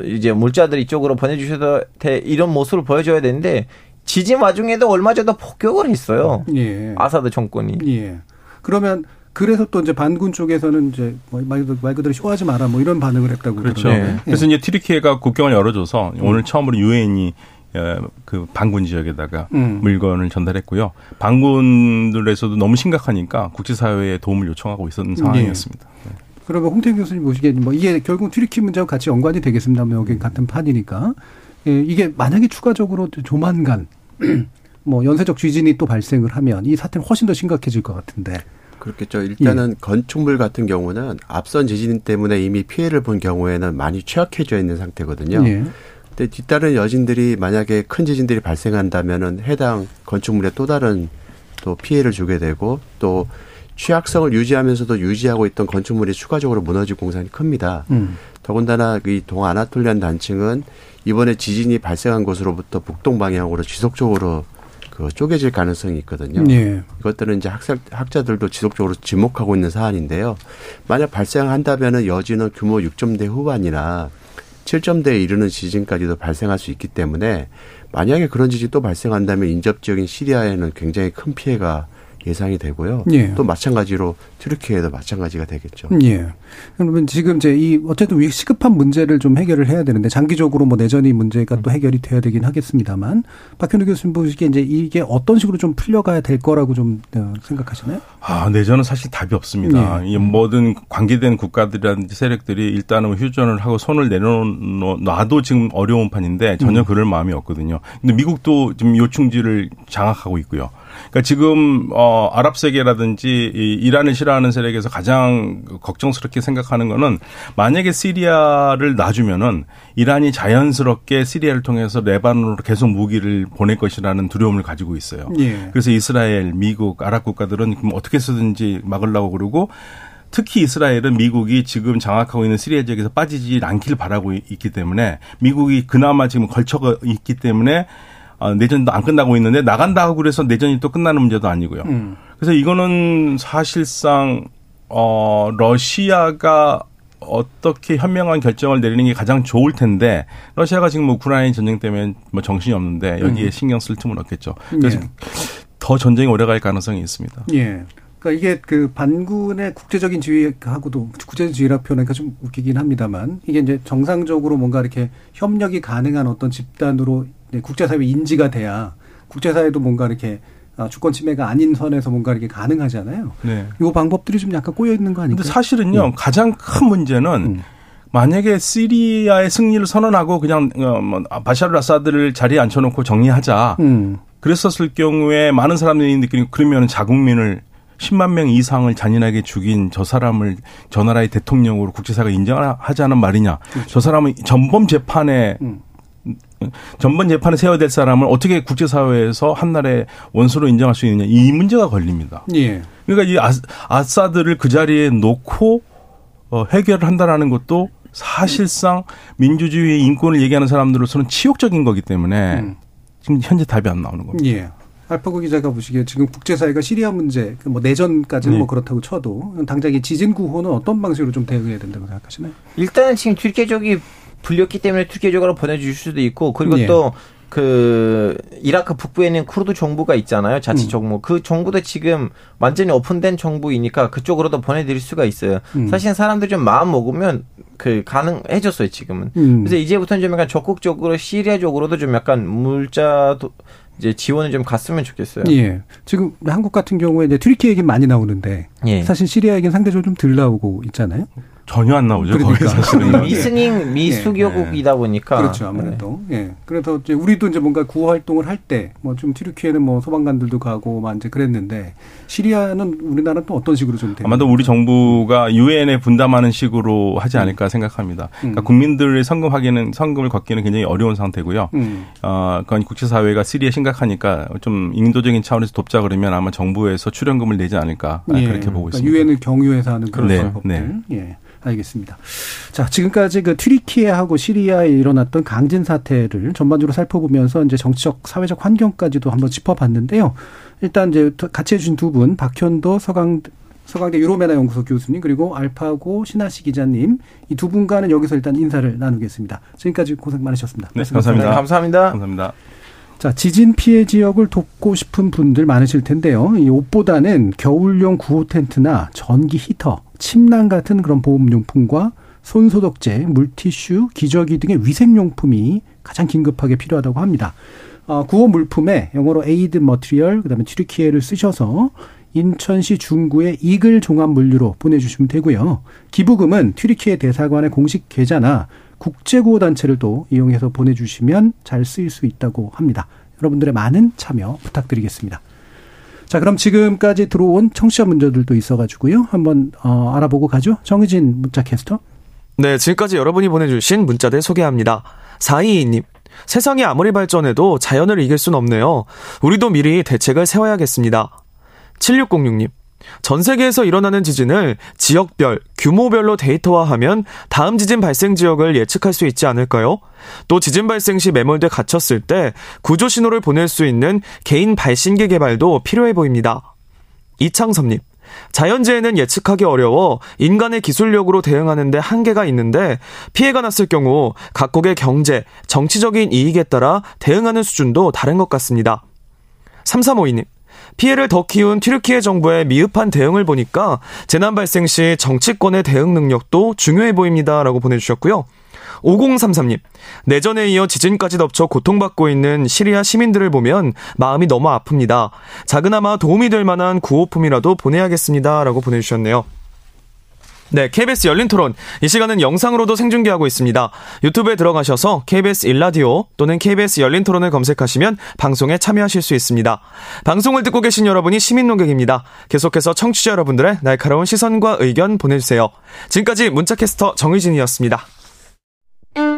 이제 물자들 이쪽으로 보내주셔도 돼. 이런 모습을 보여줘야 되는데, 지진 와중에도 얼마 전에 폭격을 했어요. 예. 아사드 정권이. 예.
그러면 그래서 또 이제 반군 쪽에서는 이제 뭐 말, 말 그대로 쇼하지 마라 뭐 이런 반응을 했다고
그렇죠. 네. 그래서 이제 튀르키예가 국경을 열어줘서 음. 오늘 처음으로 유엔이 어, 그 반군 지역에다가 음. 물건을 전달했고요. 반군들에서도 너무 심각하니까 국제사회에 도움을 요청하고 있었는 상황이었습니다. 네.
그러면 홍태 교수님 보시기에 뭐 이게 결국 튀르키예 문제와 같이 연관이 되겠습니다. 뭐 여기 같은 판이니까 예, 이게 만약에 추가적으로 조만간 뭐 연쇄적 지진이 또 발생을 하면 이 사태는 훨씬 더 심각해질 것 같은데.
그렇겠죠. 일단은 예. 건축물 같은 경우는 앞선 지진 때문에 이미 피해를 본 경우에는 많이 취약해져 있는 상태거든요. 예. 근데 뒤따른 여진들이 만약에 큰 지진들이 발생한다면은 해당 건축물에 또 다른 또 피해를 주게 되고 또 취약성을 유지하면서도 유지하고 있던 건축물이 추가적으로 무너질 공산이 큽니다. 음. 더군다나 이 동아나톨리안 단층은 이번에 지진이 발생한 곳으로부터 북동 방향으로 지속적으로 그 쪼개질 가능성이 있거든요.
예.
이것들은 이제 학살, 학자들도 지속적으로 지목하고 있는 사안인데요. 만약 발생한다면은 여지는 규모 6점대 후반이나 7점대에 이르는 지진까지도 발생할 수 있기 때문에 만약에 그런 지진이 또 발생한다면 인접 지역인 시리아에는 굉장히 큰 피해가 예상이 되고요.
예.
또 마찬가지로 튀르키예도 마찬가지가 되겠죠.
예. 그러면 지금 이제 이 어쨌든 이 시급한 문제를 좀 해결을 해야 되는데 장기적으로 뭐 내전이 문제가 또 해결이 돼야 되긴 하겠습니다만 박현우 교수님 보시기에 이제 이게 어떤 식으로 좀 풀려가야 될 거라고 좀 어, 생각하시나요?
아, 내전은 사실 답이 없습니다. 이 모든 관계된 국가들이라든지 세력들이 일단은 휴전을 하고 손을 내려놔도 지금 어려운 판인데 전혀 그럴 마음이 없거든요. 근데 미국도 지금 요충지를 장악하고 있고요. 그러니까 지금 어 아랍 세계라든지 이 이란을 싫어하는 세력에서 가장 걱정스럽게 생각하는 거는 만약에 시리아를 놔주면은 이란이 자연스럽게 시리아를 통해서 레바논으로 계속 무기를 보낼 것이라는 두려움을 가지고 있어요.
예.
그래서 이스라엘, 미국, 아랍 국가들은 그럼 어떻게 해서든지 막으려고 그러고 특히 이스라엘은 미국이 지금 장악하고 있는 시리아 지역에서 빠지지 않기를 바라고 있기 때문에 미국이 그나마 지금 걸쳐가 있기 때문에 어, 내전도 안 끝나고 있는데 나간다고 그래서 내전이 또 끝나는 문제도 아니고요.
음.
그래서 이거는 사실상 어 러시아가 어떻게 현명한 결정을 내리는 게 가장 좋을 텐데 러시아가 지금 우크라이나 전쟁 때문에 뭐 정신이 없는데 여기에
음.
신경 쓸 틈은 없겠죠. 그래서
예.
더 전쟁이 오래갈 가능성이 있습니다.
예. 그러니까 이게 그 반군의 국제적인 지위하고도 국제적 지위라 표현하니까 좀 웃기긴 합니다만 이게 이제 정상적으로 뭔가 이렇게 협력이 가능한 어떤 집단으로 국제사회 인지가 돼야 국제사회도 뭔가 이렇게 아, 주권 침해가 아닌 선에서 뭔가 이렇게 가능하잖아요.
네.
이 방법들이 좀 약간 꼬여 있는 거 아닌가요?
근데 사실은요
예.
가장 큰 문제는
음.
만약에 시리아의 승리를 선언하고 그냥 어, 뭐 바샤르 아사드를 자리에 앉혀놓고 정리하자.
음.
그랬었을 경우에 많은 사람들이 느끼는 그러면 자국민을 10만 명 이상을 잔인하게 죽인 저 사람을 저 나라의 대통령으로 국제사회가 인정하자는 말이냐. 저 사람은 전범 재판에
음.
전번 재판에 세워야 될 사람을 어떻게 국제사회에서 한 나라의 원수로 인정할 수 있느냐. 이 문제가 걸립니다.
예.
그러니까 이 아, 아사드를 그 자리에 놓고 어, 해결을 한다라는 것도 사실상 민주주의 인권을 얘기하는 사람들로서는 치욕적인 거기 때문에
음.
지금 현재 답이 안 나오는 겁니다.
예. 알파고 기자가 보시기에 지금 국제사회가 시리아 문제, 그뭐 내전까지는
네.
뭐 그렇다고 쳐도 당장 이 지진 구호는 어떤 방식으로 좀 대응해야 된다고 생각하시나요?
일단은 지금 튀르키예족이 불렸기 때문에 튀르키예족으로 보내줄 수도 있고 그리고
예.
또그 이라크 북부에 있는 쿠르드 정부가 있잖아요 자치
음.
정부 그 정부도 지금 완전히 오픈된 정부이니까 그쪽으로도 보내드릴 수가 있어요
음.
사실 사람들 좀 마음 먹으면 그 가능해졌어요 지금은
음.
그래서 이제부터는 좀 약간 적극적으로 시리아 쪽으로도 좀 약간 물자 도 이제 지원을 좀 갔으면 좋겠어요
예. 지금 한국 같은 경우에 이제 튀르키 얘기 많이 나오는데
예.
사실 시리아 얘기는 상대적으로 좀 덜 나오고 있잖아요.
전혀 안 나오죠.
그러니까.
거기 사실은.
미스닝 미수교국이다 보니까
그렇죠. 아무래도. 예. 그래서 이제 우리도 이제 뭔가 구호 활동을 할 때 뭐좀 튀르키에는 뭐 소방관들도 가고 막 이제 그랬는데 시리아는 우리나라는 또 어떤 식으로 좀?
아마도 우리 정부가 유엔에 분담하는 식으로 하지 않을까 생각합니다. 그러니까
음.
국민들의 성금 하기는 성금을 걷기는 굉장히 어려운 상태고요.
음.
어, 그건 국제사회가 시리아 심각하니까 좀 인도적인 차원에서 돕자 그러면 아마 정부에서 출연금을 내지 않을까 아,
예.
그렇게 보고
그러니까
있습니다.
유엔을 경유해서 하는 그런
네,
방법들. 예. 알겠습니다. 자, 지금까지 그 튀르키예하고 시리아에 일어났던 강진 사태를 전반적으로 살펴보면서 이제 정치적, 사회적 환경까지도 한번 짚어봤는데요. 일단 이제 같이 해주신 두 분, 박현도 서강, 서강대 유로메나 연구소 교수님 그리고 알파고 신하시 기자님 이 두 분과는 여기서 일단 인사를 나누겠습니다. 지금까지 고생 많으셨습니다.
네, 감사합니다.
네, 감사합니다
감사합니다.
자, 지진 피해 지역을 돕고 싶은 분들 많으실 텐데요. 이 옷보다는 겨울용 구호 텐트나 전기 히터, 침낭 같은 그런 보험용품과 손소독제, 물티슈, 기저귀 등의 위생용품이 가장 긴급하게 필요하다고 합니다. 어, 구호 물품에 영어로 aid material, 그다음에 튀르키예를 쓰셔서 인천시 중구의 이글 종합 물류로 보내주시면 되고요. 기부금은 튀르키예 대사관의 공식 계좌나 국제구호 단체를 또 이용해서 보내주시면 잘 쓰일 수 있다고 합니다. 여러분들의 많은 참여 부탁드리겠습니다. 자, 그럼 지금까지 들어온 청취자 문제들도 있어가지고요. 한번 어, 알아보고 가죠. 정의진 문자 캐스터.
네, 지금까지 여러분이 보내주신 문자들 소개합니다. 422님. 세상이 아무리 발전해도 자연을 이길 순 없네요. 우리도 미리 대책을 세워야겠습니다. 7606님. 전 세계에서 일어나는 지진을 지역별, 규모별로 데이터화하면 다음 지진 발생 지역을 예측할 수 있지 않을까요? 또 지진 발생 시 매몰돼 갇혔을 때 구조 신호를 보낼 수 있는 개인 발신기 개발도 필요해 보입니다. 이창섭님. 자연재해는 예측하기 어려워 인간의 기술력으로 대응하는데 한계가 있는데 피해가 났을 경우 각국의 경제, 정치적인 이익에 따라 대응하는 수준도 다른 것 같습니다. 3352님. 피해를 더 키운 튀르키예 정부의 미흡한 대응을 보니까 재난 발생 시 정치권의 대응 능력도 중요해 보입니다. 라고 보내주셨고요. 5033님, 내전에 이어 지진까지 덮쳐 고통받고 있는 시리아 시민들을 보면 마음이 너무 아픕니다. 작은아마 도움이 될 만한 구호품이라도 보내야겠습니다. 라고 보내주셨네요. 네, KBS 열린 토론. 이 시간은 영상으로도 생중계하고 있습니다. 유튜브에 들어가셔서 KBS 일라디오 또는 KBS 열린 토론을 검색하시면 방송에 참여하실 수 있습니다. 방송을 듣고 계신 여러분이 시민 농객입니다. 계속해서 청취자 여러분들의 날카로운 시선과 의견 보내주세요. 지금까지 문자캐스터 정의진이었습니다.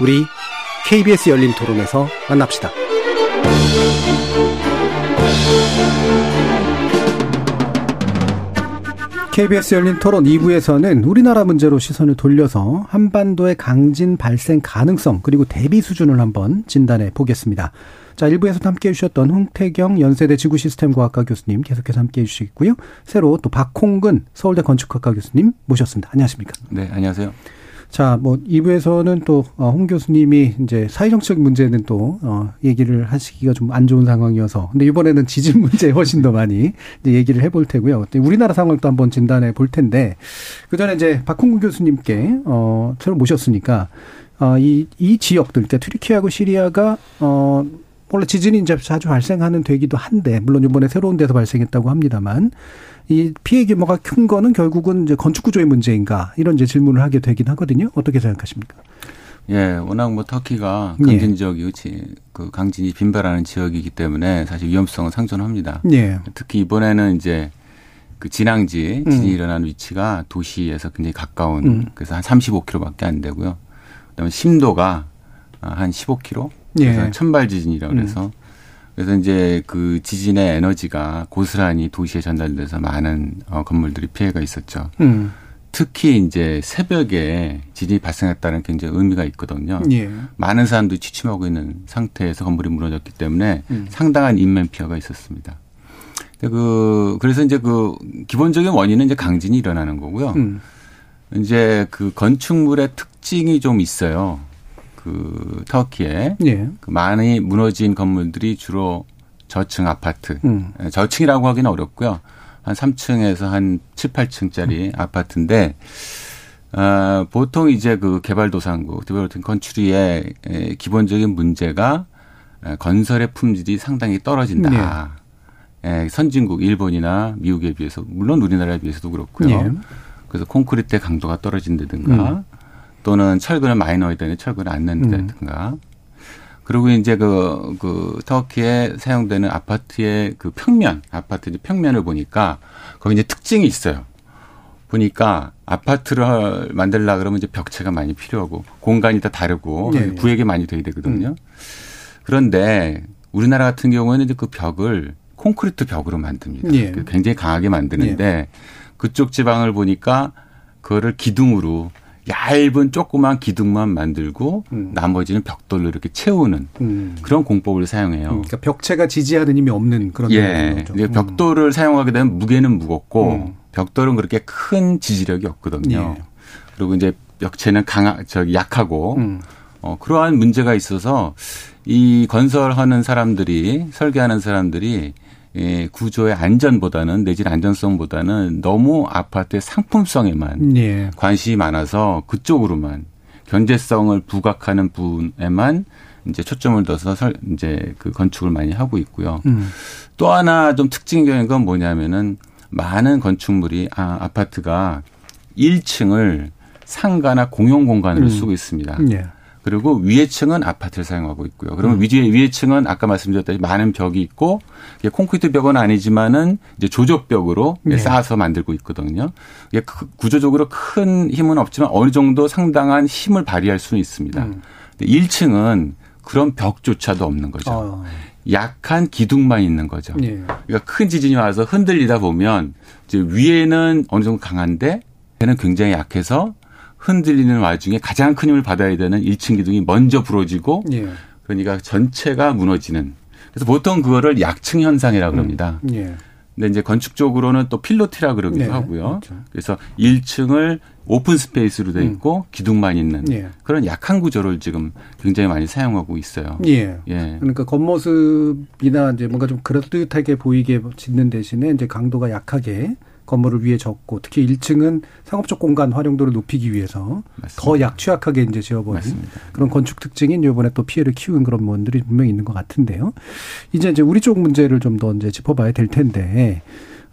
우리 KBS 열린 토론에서 만납시다. KBS 열린 토론 2부에서는 우리나라 문제로 시선을 돌려서 한반도의 강진 발생 가능성 그리고 대비 수준을 한번 진단해 보겠습니다. 자, 1부에서도 함께 해주셨던 홍태경 연세대 지구시스템과학과 교수님 계속해서 함께 해주시고요. 새로 또 박홍근 서울대 건축학과 교수님 모셨습니다. 안녕하십니까?
네, 안녕하세요.
자, 뭐 2부에서는 또 홍 교수님이 이제 사회정치적 문제는 또 어, 얘기를 하시기가 좀 안 좋은 상황이어서 근데 이번에는 지진 문제 훨씬 더 많이 이제 얘기를 해볼 테고요. 우리나라 상황을 또 한번 진단해 볼 텐데 그 전에 이제 박홍근 교수님께 어 새로 모셨으니까 어이이 이 지역들, 그러니까 튀르키하고 시리아가 어 원래 지진이 이제 자주 발생하는 되기도 한데 물론 이번에 새로운 데서 발생했다고 합니다만 이 피해 규모가 큰 거는 결국은 이제 건축 구조의 문제인가 이런 이제 질문을 하게 되긴 하거든요. 어떻게 생각하십니까?
예, 워낙 뭐 터키가 강진 지역이 그 강진이 빈발하는 지역이기 때문에 사실 위험성은 상존합니다.
예.
특히 이번에는 이제 그 진앙지 지진이 음. 일어난 위치가 도시에서 굉장히 가까운 음. 그래서 한 35km밖에 안 되고요. 그다음에 심도가 한 15km. 그래서 예. 천발 지진이라고 그래서 음. 그래서 이제 그 지진의 에너지가 고스란히 도시에 전달돼서 많은 어, 건물들이 피해가 있었죠.
음.
특히 이제 새벽에 지진이 발생했다는 굉장히 의미가 있거든요.
예.
많은 사람들이 취침하고 있는 상태에서 건물이 무너졌기 때문에 음. 상당한 인명 피해가 있었습니다. 그 그래서 이제 그 기본적인 원인은 이제 강진이 일어나는 거고요.
음.
이제 그 건축물의 특징이 좀 있어요. 그 터키에
예.
그 많이 무너진 건물들이 주로 저층 아파트.
음.
예, 저층이라고 하기는 어렵고요. 한 3층에서 한 7, 8층짜리 음. 아파트인데 어, 보통 이제 그 개발도상국, 디벨로핑 컨츄리의 기본적인 문제가 건설의 품질이 상당히 떨어진다. 예. 예, 선진국 일본이나 미국에 비해서 물론 우리나라에 비해서도 그렇고요.
예.
그래서 콘크리트의 강도가 떨어진다든가 음. 또는 철근을 많이 넣어야 되는 철근을 안 넣는다든가. 음. 그리고 이제 그, 그, 터키에 사용되는 아파트의 그 평면, 아파트 평면을 보니까 거기 이제 특징이 있어요. 보니까 아파트를 만들라 그러면 이제 벽체가 많이 필요하고 공간이 다 다르고 네. 구획이 많이 돼야 되거든요. 음. 그런데 우리나라 같은 경우에는 이제 그 벽을 콘크리트 벽으로 만듭니다.
네.
굉장히 강하게 만드는데 네. 그쪽 지방을 보니까 그거를 기둥으로 얇은 조그만 기둥만 만들고 음. 나머지는 벽돌로 이렇게 채우는
음.
그런 공법을 사용해요.
음, 그러니까 벽체가 지지하는 힘이 없는 그런
예. 거죠. 음. 벽돌을 사용하게 되면 무게는 무겁고 음. 벽돌은 그렇게 큰 지지력이 없거든요.
예.
그리고 이제 벽체는 강하 저기 약하고
음.
어 그러한 문제가 있어서 이 건설하는 사람들이 설계하는 사람들이 예, 구조의 안전보다는 내질 안전성보다는 너무 아파트의 상품성에만
예.
관심이 많아서 그쪽으로만 견제성을 부각하는 부분에만 이제 초점을 둬서 설, 이제 그 건축을 많이 하고 있고요.
음.
또 하나 좀 특징적인 건 뭐냐면은 많은 건축물이 아, 아파트가 1층을 상가나 공용 공간으로
음.
쓰고 있습니다.
예.
그리고 위에 층은 아파트를 사용하고 있고요. 그러면
음.
위에 위에 층은 아까 말씀드렸다시피 많은 벽이 있고 이게 콘크리트 벽은 아니지만은 이제 조적벽으로
네.
쌓아서 만들고 있거든요. 이게 그- 구조적으로 큰 힘은 없지만 어느 정도 상당한 힘을 발휘할 수는 있습니다.
음.
근데 1층은 그런 벽조차도 없는 거죠.
어.
약한 기둥만 있는 거죠.
예.
그러니까 큰 지진이 와서 흔들리다 보면 이제 위에는 어느 정도 강한데 얘는 굉장히 약해서 흔들리는 와중에 가장 큰 힘을 받아야 되는 1층 기둥이 먼저 부러지고
예.
그러니까 전체가 무너지는. 그래서 보통 그거를 약층 현상이라고 그럽니다.
예.
근데 이제 건축적으로는 또 필로티라 그러기도
네,
하고요. 그래서 1층을 open space로 돼 있고 기둥만 있는
예.
그런 약한 구조를 지금 굉장히 많이 사용하고 있어요.
예.
예.
그러니까 겉모습이나 이제 뭔가 좀 그럴듯하게 보이게 짓는 대신에 이제 강도가 약하게 건물을 위에 짓고 특히 1층은 상업적 공간 활용도를 높이기 위해서 더 약취약하게 이제 지어버린 그런 건축 특징이 이제 이번에 또 피해를 키운 그런 부분들이 분명히 있는 것 같은데요. 이제 이제 우리 쪽 문제를 좀 더 이제 짚어봐야 될 텐데.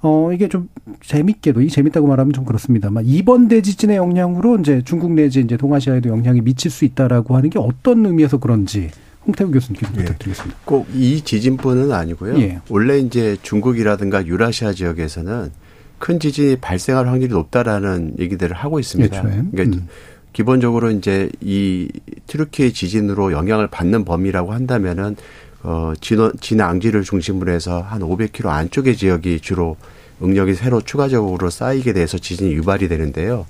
어, 이게 좀 재밌게도, 이 재밌다고 말하면 좀 그렇습니다만, 이번 대지진의 영향으로 이제 중국 내지 이제 동아시아에도 영향이 미칠 수 있다라고 하는 게 어떤 의미에서 그런지 홍태우 교수님께 좀 부탁드리겠습니다.
꼭 이 지진뿐은 아니고요.
예.
원래 이제 중국이라든가 유라시아 지역에서는 큰 지진이 발생할 확률이 높다라는 얘기들을 하고 있습니다.
애초에.
그러니까
음.
기본적으로 이제 이 트루키의 지진으로 영향을 받는 범위라고 한다면은 어 진원 진앙지를 중심으로 해서 한 500km 안쪽의 지역이 주로 응력이 새로 추가적으로 쌓이게 돼서 지진이 유발이 되는데요.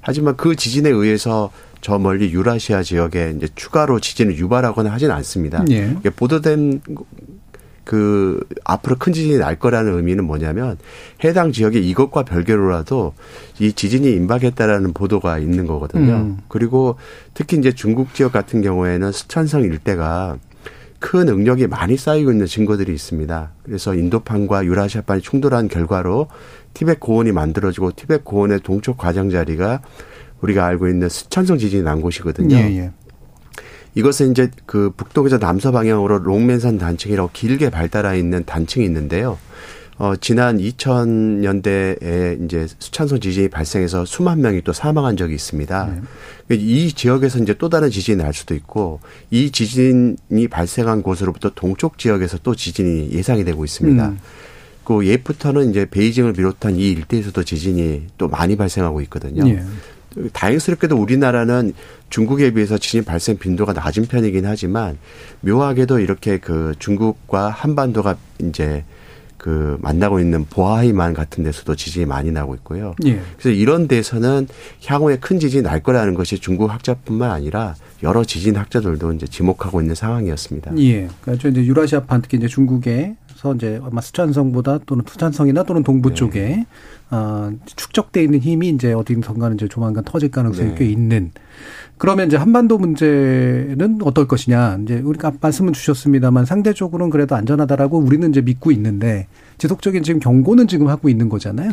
하지만 그 지진에 의해서 저 멀리 유라시아 지역에 이제 추가로 지진을 유발하거나 하진 않습니다.
예.
이게 보도된 그 앞으로 큰 지진이 날 거라는 의미는 뭐냐면 해당 지역에 이것과 별개로라도 이 지진이 임박했다라는 보도가 있는 거거든요.
음.
그리고 특히 이제 중국 지역 같은 경우에는 스촨성 일대가 큰 응력이 많이 쌓이고 있는 증거들이 있습니다. 그래서 인도판과 유라시아판이 충돌한 결과로 티벳 고원이 만들어지고 티벳 고원의 동쪽 과장자리가 우리가 알고 있는 스촨성 지진이 난 곳이거든요.
예, 예.
이것은 이제 그 북동에서 남서 방향으로 롱맨산 단층이라고 길게 발달해 있는 단층이 있는데요. 어, 지난 2000년대에 이제 수찬성 지진이 발생해서 수만 명이 또 사망한 적이 있습니다. 이 지역에서 이제 또 다른 지진이 날 수도 있고 이 지진이 발생한 곳으로부터 동쪽 지역에서 또 지진이 예상이 되고 있습니다.
음.
그 예부터는 이제 베이징을 비롯한 이 일대에서도 지진이 또 많이 발생하고 있거든요.
예.
다행스럽게도 우리나라는 중국에 비해서 지진 발생 빈도가 낮은 편이긴 하지만 묘하게도 이렇게 그 중국과 한반도가 이제 그 만나고 있는 보하이만 같은 데서도 지진이 많이 나고 있고요.
예.
그래서 이런 데서는 향후에 큰 지진이 날 거라는 것이 중국 학자뿐만 아니라 여러 지진 학자들도 이제 지목하고 있는 상황이었습니다.
예. 그러니까 이제 유라시아 판 특히 이제 중국 에서 이제 아마 스촨성보다 또는 투촨성이나 또는 동부
네.
쪽에 어, 축적돼 있는 힘이 이제 어딘가는 이제 조만간 터질 가능성이
네.
꽤 있는. 그러면 이제 한반도 문제는 어떨 것이냐. 이제 우리가 말씀은 주셨습니다만 상대적으로는 그래도 안전하다라고 우리는 이제 믿고 있는데 지속적인 지금 경고는 지금 하고 있는 거잖아요.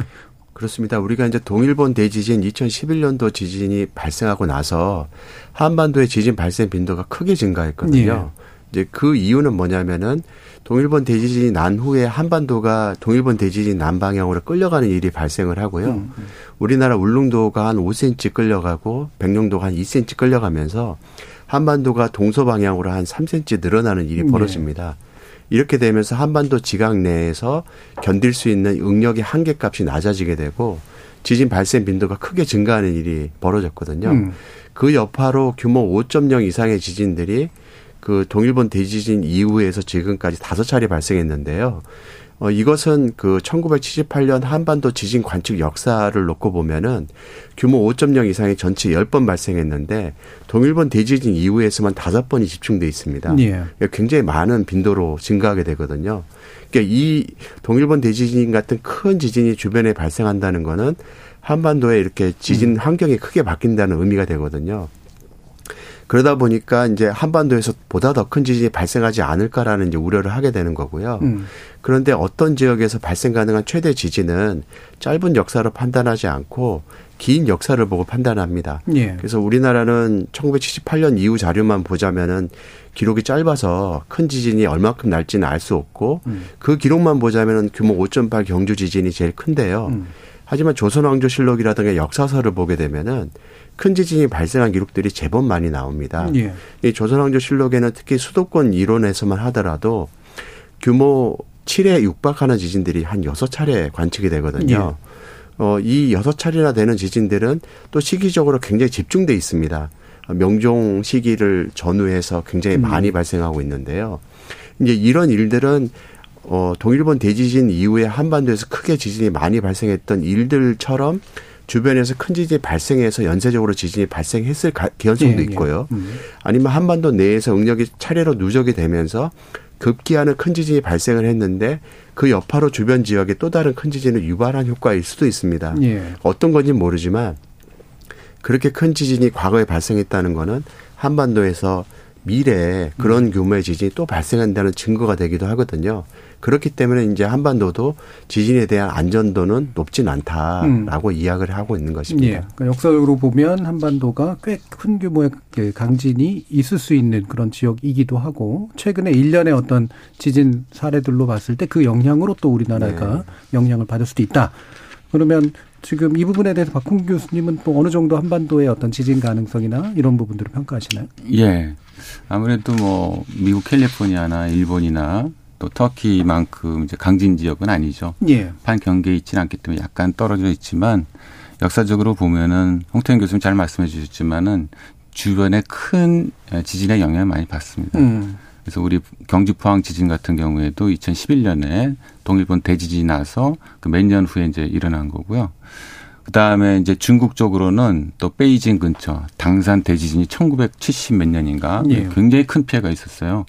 그렇습니다. 우리가 이제 동일본 대지진 2011년도 지진이 발생하고 나서 한반도의 지진 발생 빈도가 크게 증가했거든요. 이제 그 이유는 뭐냐면은 동일본 대지진이 난 후에 한반도가 동일본 대지진 난 방향으로 끌려가는 일이 발생을 하고요. 우리나라 울릉도가 한 5cm 끌려가고 백령도가 한 2cm 끌려가면서 한반도가 동서 방향으로 한 3cm 늘어나는 일이
네.
벌어집니다. 이렇게 되면서 한반도 지각 내에서 견딜 수 있는 응력의 한계값이 낮아지게 되고 지진 발생 빈도가 크게 증가하는 일이 벌어졌거든요.
음.
그 여파로 규모 5.0 이상의 지진들이 그 동일본 대지진 이후에서 지금까지 다섯 차례 발생했는데요. 어, 이것은 그 1978년 한반도 지진 관측 역사를 놓고 보면은 규모 5.0 이상의 전체 10번 발생했는데 동일본 대지진 이후에서만 다섯 번이 집중돼 있습니다.
예.
그러니까 굉장히 많은 빈도로 증가하게 되거든요. 그러니까 이 동일본 대지진 같은 큰 지진이 주변에 발생한다는 거는 한반도에 이렇게 지진 환경이 크게 바뀐다는 의미가 되거든요. 그러다 보니까 이제 한반도에서 보다 더 큰 지진이 발생하지 않을까라는 이제 우려를 하게 되는 거고요. 음. 그런데 어떤 지역에서 발생 가능한 최대 지진은 짧은 역사로 판단하지 않고 긴 역사를 보고 판단합니다. 예. 그래서 우리나라는 1978년 이후 자료만 보자면은 기록이 짧아서 큰 지진이 얼마큼 날지는 알 수 없고 음. 그 기록만 보자면은 규모 5.8 경주 지진이 제일 큰데요. 음. 하지만 조선왕조실록이라든가 역사서를 보게 되면은 큰 지진이 발생한 기록들이 제법 많이 나옵니다. 예. 이 조선왕조 실록에는 특히 수도권 이론에서만 하더라도 규모 7에 육박하는 지진들이 한 6차례 관측이 되거든요. 예. 어, 이 여섯 차례나 되는 지진들은 또 시기적으로 굉장히 집중돼 있습니다. 명종 시기를 전후해서 굉장히 음. 많이 발생하고 있는데요. 이제 이런 일들은 어, 동일본 대지진 이후에 한반도에서 크게 지진이 많이 발생했던 일들처럼 주변에서 큰 지진이 발생해서 연쇄적으로 지진이 발생했을 가능성도 예, 예. 있고요. 예. 음. 아니면 한반도 내에서 응력이 차례로 누적이 되면서 급기야는 큰 지진이 발생을 했는데 그 여파로 주변 지역에 또 다른 큰 지진을 유발한 효과일 수도 있습니다. 예. 어떤 건지 모르지만 그렇게 큰 지진이 과거에 발생했다는 거는 한반도에서 미래에 그런 음. 규모의 지진이 또 발생한다는 증거가 되기도 하거든요. 그렇기 때문에 이제 한반도도 지진에 대한 안전도는 높진 않다라고 음. 이야기를 하고 있는 것입니다. 예.
그러니까 역사적으로 보면 한반도가 꽤 큰 규모의 그 강진이 있을 수 있는 그런 지역이기도 하고 최근에 일련의 어떤 지진 사례들로 봤을 때 그 영향으로 또 우리나라가 네. 영향을 받을 수도 있다. 그러면 지금 이 부분에 대해서 박홍 교수님은 또 어느 정도 한반도의 어떤 지진 가능성이나 이런 부분들을 평가하시나요?
예. 아무래도 뭐 미국 캘리포니아나 일본이나 또 터키만큼 이제 강진 지역은 아니죠. 예. 판 경계에 있지는 않기 때문에 약간 떨어져 있지만 역사적으로 보면은 홍태현 교수님 잘 말씀해 주셨지만은 주변에 큰 지진의 영향을 많이 받습니다. 음. 그래서 우리 경주 포항 지진 같은 경우에도 2011년에 동일본 대지진이 나서 그 몇 년 후에 이제 일어난 거고요. 그 다음에 이제 중국 쪽으로는 또 베이징 근처 당산 대지진이 1970 몇 년인가 예. 굉장히 큰 피해가 있었어요.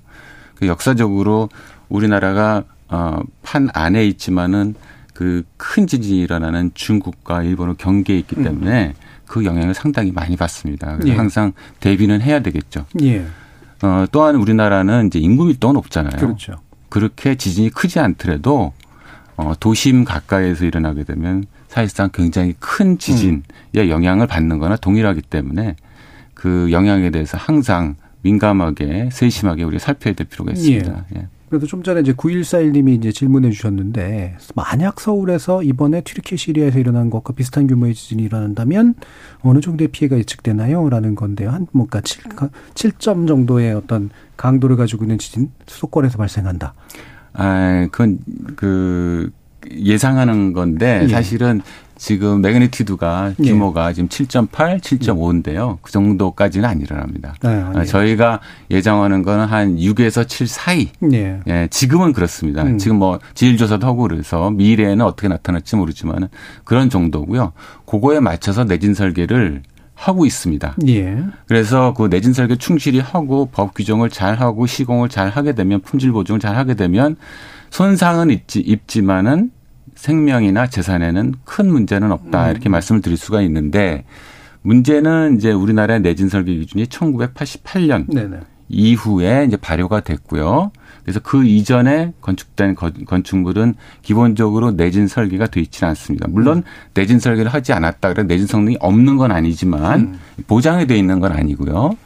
그 역사적으로 우리나라가 어판 안에 있지만은 그 큰 지진이 일어나는 중국과 일본의 경계에 있기 음. 때문에 음. 그 영향을 상당히 많이 받습니다. 그래서 예. 항상 대비는 해야 되겠죠. 예. 어, 또한 우리나라는 이제 인구 밀도가 높잖아요.
그렇죠.
그렇게 지진이 크지 않더라도 어, 도심 가까이에서 일어나게 되면 사실상 굉장히 큰 지진의 음. 영향을 받는 거나 동일하기 때문에 그 영향에 대해서 항상 민감하게 세심하게 우리가 살펴야 될 필요가 있습니다. 예. 예.
그래도 좀 전에 이제 9141님이 이제 질문해 주셨는데 만약 서울에서 이번에 튀르키 시리아에서 일어난 것과 비슷한 규모의 지진이 일어난다면 어느 정도의 피해가 예측되나요? 라는 건데요. 한 뭔가 7, 7점 정도의 어떤 강도를 가지고 있는 지진 수도권에서 발생한다.
아, 그건 그 예상하는 건데 예. 사실은 지금 magnitude가 예. 규모가 예. 지금 7.8, 7.5인데요. 그 정도까지는 안 일어납니다. 아, 예. 저희가 예상하는 거는 한 6에서 7 사이. 예. 예 지금은 그렇습니다. 음. 지금 뭐 지질조사도 하고 그래서 미래에는 어떻게 나타날지 모르지만 그런 정도고요. 그거에 맞춰서 내진 설계를 하고 있습니다. 예. 그래서 그 내진 설계 충실히 하고 법 규정을 잘 하고 시공을 잘 하게 되면 품질 보증을 잘 하게 되면 손상은 있지 입지만은 생명이나 재산에는 큰 문제는 없다 음. 이렇게 말씀을 드릴 수가 있는데 문제는 이제 우리나라의 내진 설계 기준이 1988년 네네. 이후에 이제 발효가 됐고요. 그래서 그 이전에 건축된 건축물은 기본적으로 내진 설계가 돼 있지는 않습니다. 물론 음. 내진 설계를 하지 않았다 그래 내진 성능이 없는 건 아니지만 음. 보장이 돼 있는 건 아니고요.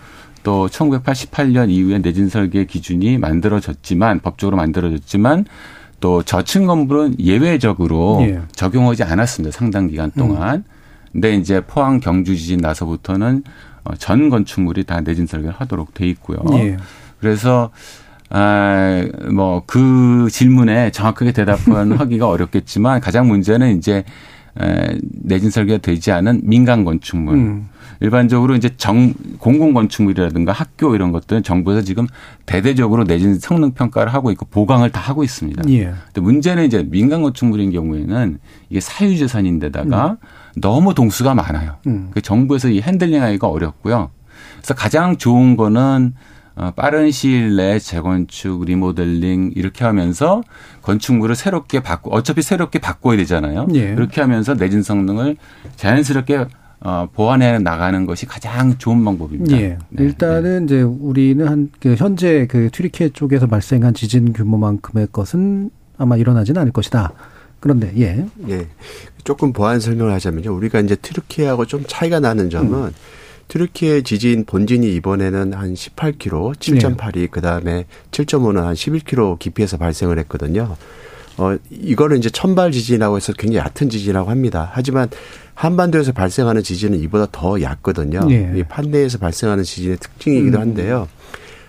또 1988년 이후에 내진 설계 기준이 만들어졌지만 법적으로 만들어졌지만 또 저층 건물은 예외적으로 예. 적용하지 않았습니다. 상당 기간 동안. 음. 근데 이제 포항 경주 지진 나서부터는 어, 전 건축물이 다 내진 설계를 하도록 돼 있고요. 예. 그래서 아, 뭐, 그 질문에 정확하게 대답하기가 어렵겠지만 가장 문제는 이제 에, 내진 설계가 되지 않은 민간 건축물. 음. 일반적으로 이제 정 공공 건축물이라든가 학교 이런 것들은 정부에서 지금 대대적으로 내진 성능 평가를 하고 있고 보강을 다 하고 있습니다. 예. 근데 문제는 이제 민간 건축물인 경우에는 이게 사유 재산인데다가 음. 너무 동수가 많아요. 음. 그 정부에서 이 핸들링하기가 어렵고요. 그래서 가장 좋은 거는 어, 빠른 시일 내에 재건축, 리모델링 이렇게 하면서 건축물을 새롭게 바꾸 어차피 새롭게 바꿔야 되잖아요. 예. 그렇게 하면서 내진 성능을 자연스럽게 어, 보완해 나가는 것이 가장 좋은 방법입니다.
예. 네, 일단은 네. 이제 우리는 한 그 현재 그 튀르키예 쪽에서 발생한 지진 규모만큼의 것은 아마 일어나지는 않을 것이다. 그런데 예.
예. 조금 보완 설명을 하자면요. 우리가 이제 튀르키예하고 좀 차이가 나는 점은 음. 튀르키예 지진 본진이 이번에는 한 18km, 7.8이 네. 그다음에 7.5는 한 11km 깊이에서 발생을 했거든요. 어 이거를 이제 천발 지진이라고 해서 굉장히 얕은 지진이라고 합니다. 하지만 한반도에서 발생하는 지진은 이보다 더 얕거든요. 네. 이 판내에서 발생하는 지진의 특징이기도 음. 한데요.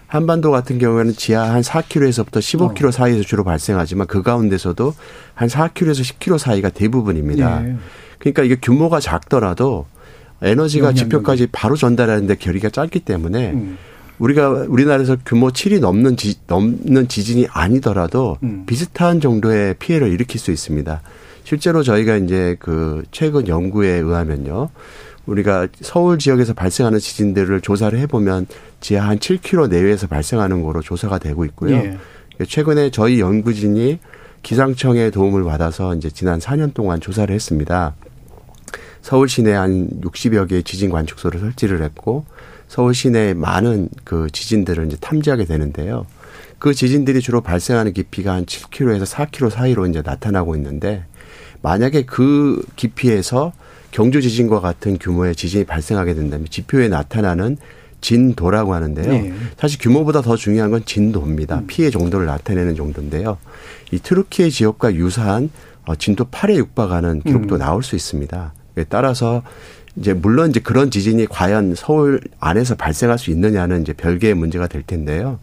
한반도 같은 경우에는 지하 한 4km에서부터 15km 어. 사이에서 주로 발생하지만 그 가운데서도 한 4km에서 10km 사이가 대부분입니다. 네. 그러니까 이게 규모가 작더라도 에너지가 지표까지 바로 전달하는데 결의가 짧기 때문에 음. 우리가 우리나라에서 규모 7이 넘는 지, 넘는 지진이 아니더라도 음. 비슷한 정도의 피해를 일으킬 수 있습니다. 실제로 저희가 이제 그 최근 연구에 의하면요. 우리가 서울 지역에서 발생하는 지진들을 조사를 해보면 지하 한 7km 내외에서 발생하는 거로 조사가 되고 있고요. 예. 최근에 저희 연구진이 기상청의 도움을 받아서 이제 지난 4년 동안 조사를 했습니다. 서울 시내 한 60여 개의 지진 관측소를 설치를 했고 서울 시내에 많은 그 지진들을 이제 탐지하게 되는데요. 그 지진들이 주로 발생하는 깊이가 한 7km에서 4km 사이로 이제 나타나고 있는데 만약에 그 깊이에서 경주 지진과 같은 규모의 지진이 발생하게 된다면 지표에 나타나는 진도라고 하는데요. 네. 사실 규모보다 더 중요한 건 진도입니다. 음. 피해 정도를 나타내는 정도인데요. 이 트루키의 지역과 유사한 어, 진도 8에 육박하는 기록도 음. 나올 수 있습니다. 따라서 이제 물론 이제 그런 지진이 과연 서울 안에서 발생할 수 있느냐는 이제 별개의 문제가 될 텐데요.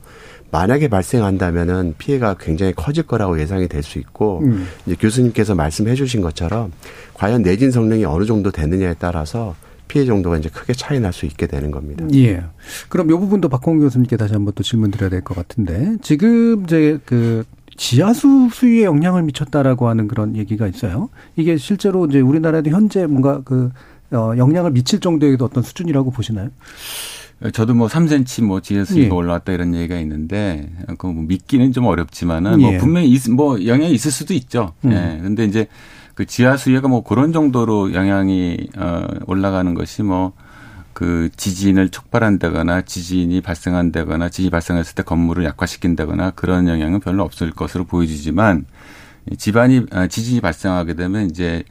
만약에 발생한다면은 피해가 굉장히 커질 거라고 예상이 될 수 있고 음. 이제 교수님께서 말씀해 주신 것처럼 과연 내진 성능이 어느 정도 되느냐에 따라서 피해 정도가 이제 크게 차이 날 수 있게 되는 겁니다.
예. 그럼 이 부분도 박홍 교수님께 다시 한번 또 질문 드려야 될 것 같은데 지금 이제 그 지하수 수위에 영향을 미쳤다라고 하는 그런 얘기가 있어요. 이게 실제로 이제 우리나라도 현재 뭔가 그 어, 영향을 미칠 정도의 어떤 수준이라고 보시나요?
저도 뭐 3cm 뭐 지하수위가 예. 올라왔다 이런 얘기가 있는데 그뭐 믿기는 좀 어렵지만은 뭐 예. 뭐 분명히 있, 뭐 영향이 있을 수도 있죠. 음. 예. 근데 이제 그 지하수위가 뭐 그런 정도로 영향이 어 올라가는 것이 뭐 그 지진을 촉발한다거나 지진이 발생한다거나 지진이 발생했을 때 건물을 약화시킨다거나 그런 영향은 별로 없을 것으로 보여지지만 집안이 아, 지진이 발생하게 되면 이제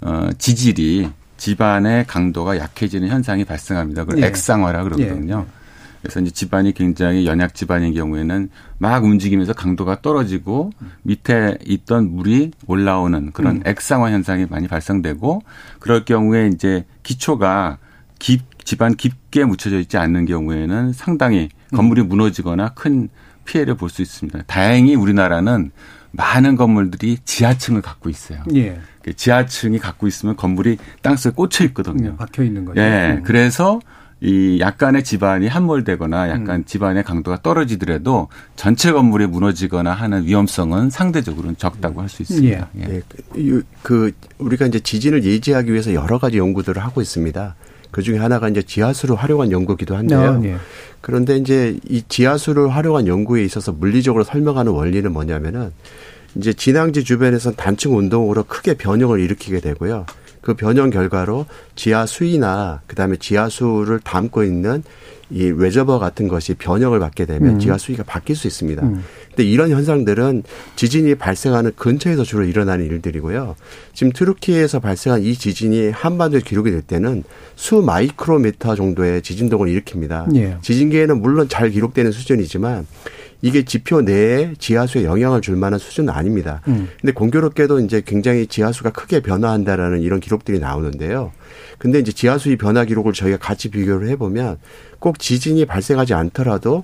어 지질이 집안의 강도가 약해지는 현상이 발생합니다. 그걸 예. 액상화라 그러거든요. 예. 그래서 이제 집안이 굉장히 연약 집안인 경우에는 막 움직이면서 강도가 떨어지고 밑에 있던 물이 올라오는 그런 음. 액상화 현상이 많이 발생되고 그럴 경우에 이제 기초가 깊 집안 깊게 묻혀져 있지 않는 경우에는 상당히 건물이 음. 무너지거나 큰 피해를 볼 수 있습니다. 다행히 우리나라는 많은 건물들이 지하층을 갖고 있어요. 예. 그 지하층이 갖고 있으면 건물이 땅속에 꽂혀 있거든요.
네, 박혀 있는 거죠.
예. 음. 그래서 이 약간의 집안이 함몰되거나 약간 음. 집안의 강도가 떨어지더라도 전체 건물이 무너지거나 하는 위험성은 상대적으로는 적다고 할 수 있습니다. 예. 예. 네.
그, 그 우리가 이제 지진을 예지하기 위해서 여러 가지 연구들을 하고 있습니다. 그 중에 하나가 이제 지하수를 활용한 연구기도 한데요. 아, 네. 그런데 이제 이 지하수를 활용한 연구에 있어서 물리적으로 설명하는 원리는 뭐냐면은 이제 진앙지 주변에선 단층 운동으로 크게 변형을 일으키게 되고요. 그 변형 결과로 지하 수위나 그다음에 지하수를 담고 있는 이 레저버 같은 것이 변형을 받게 되면 음. 지하 수위가 바뀔 수 있습니다. 음. 근데 이런 현상들은 지진이 발생하는 근처에서 주로 일어나는 일들이고요. 지금 트루키에서 발생한 이 지진이 한반도에 기록이 될 때는 수 마이크로미터 정도의 지진동을 일으킵니다. 예. 지진계에는 물론 잘 기록되는 수준이지만 이게 지표 내에 지하수에 영향을 줄 만한 수준은 아닙니다. 음. 근데 공교롭게도 이제 굉장히 지하수가 크게 변화한다라는 이런 기록들이 나오는데요. 근데 이제 지하수의 변화 기록을 저희가 같이 비교를 해보면 꼭 지진이 발생하지 않더라도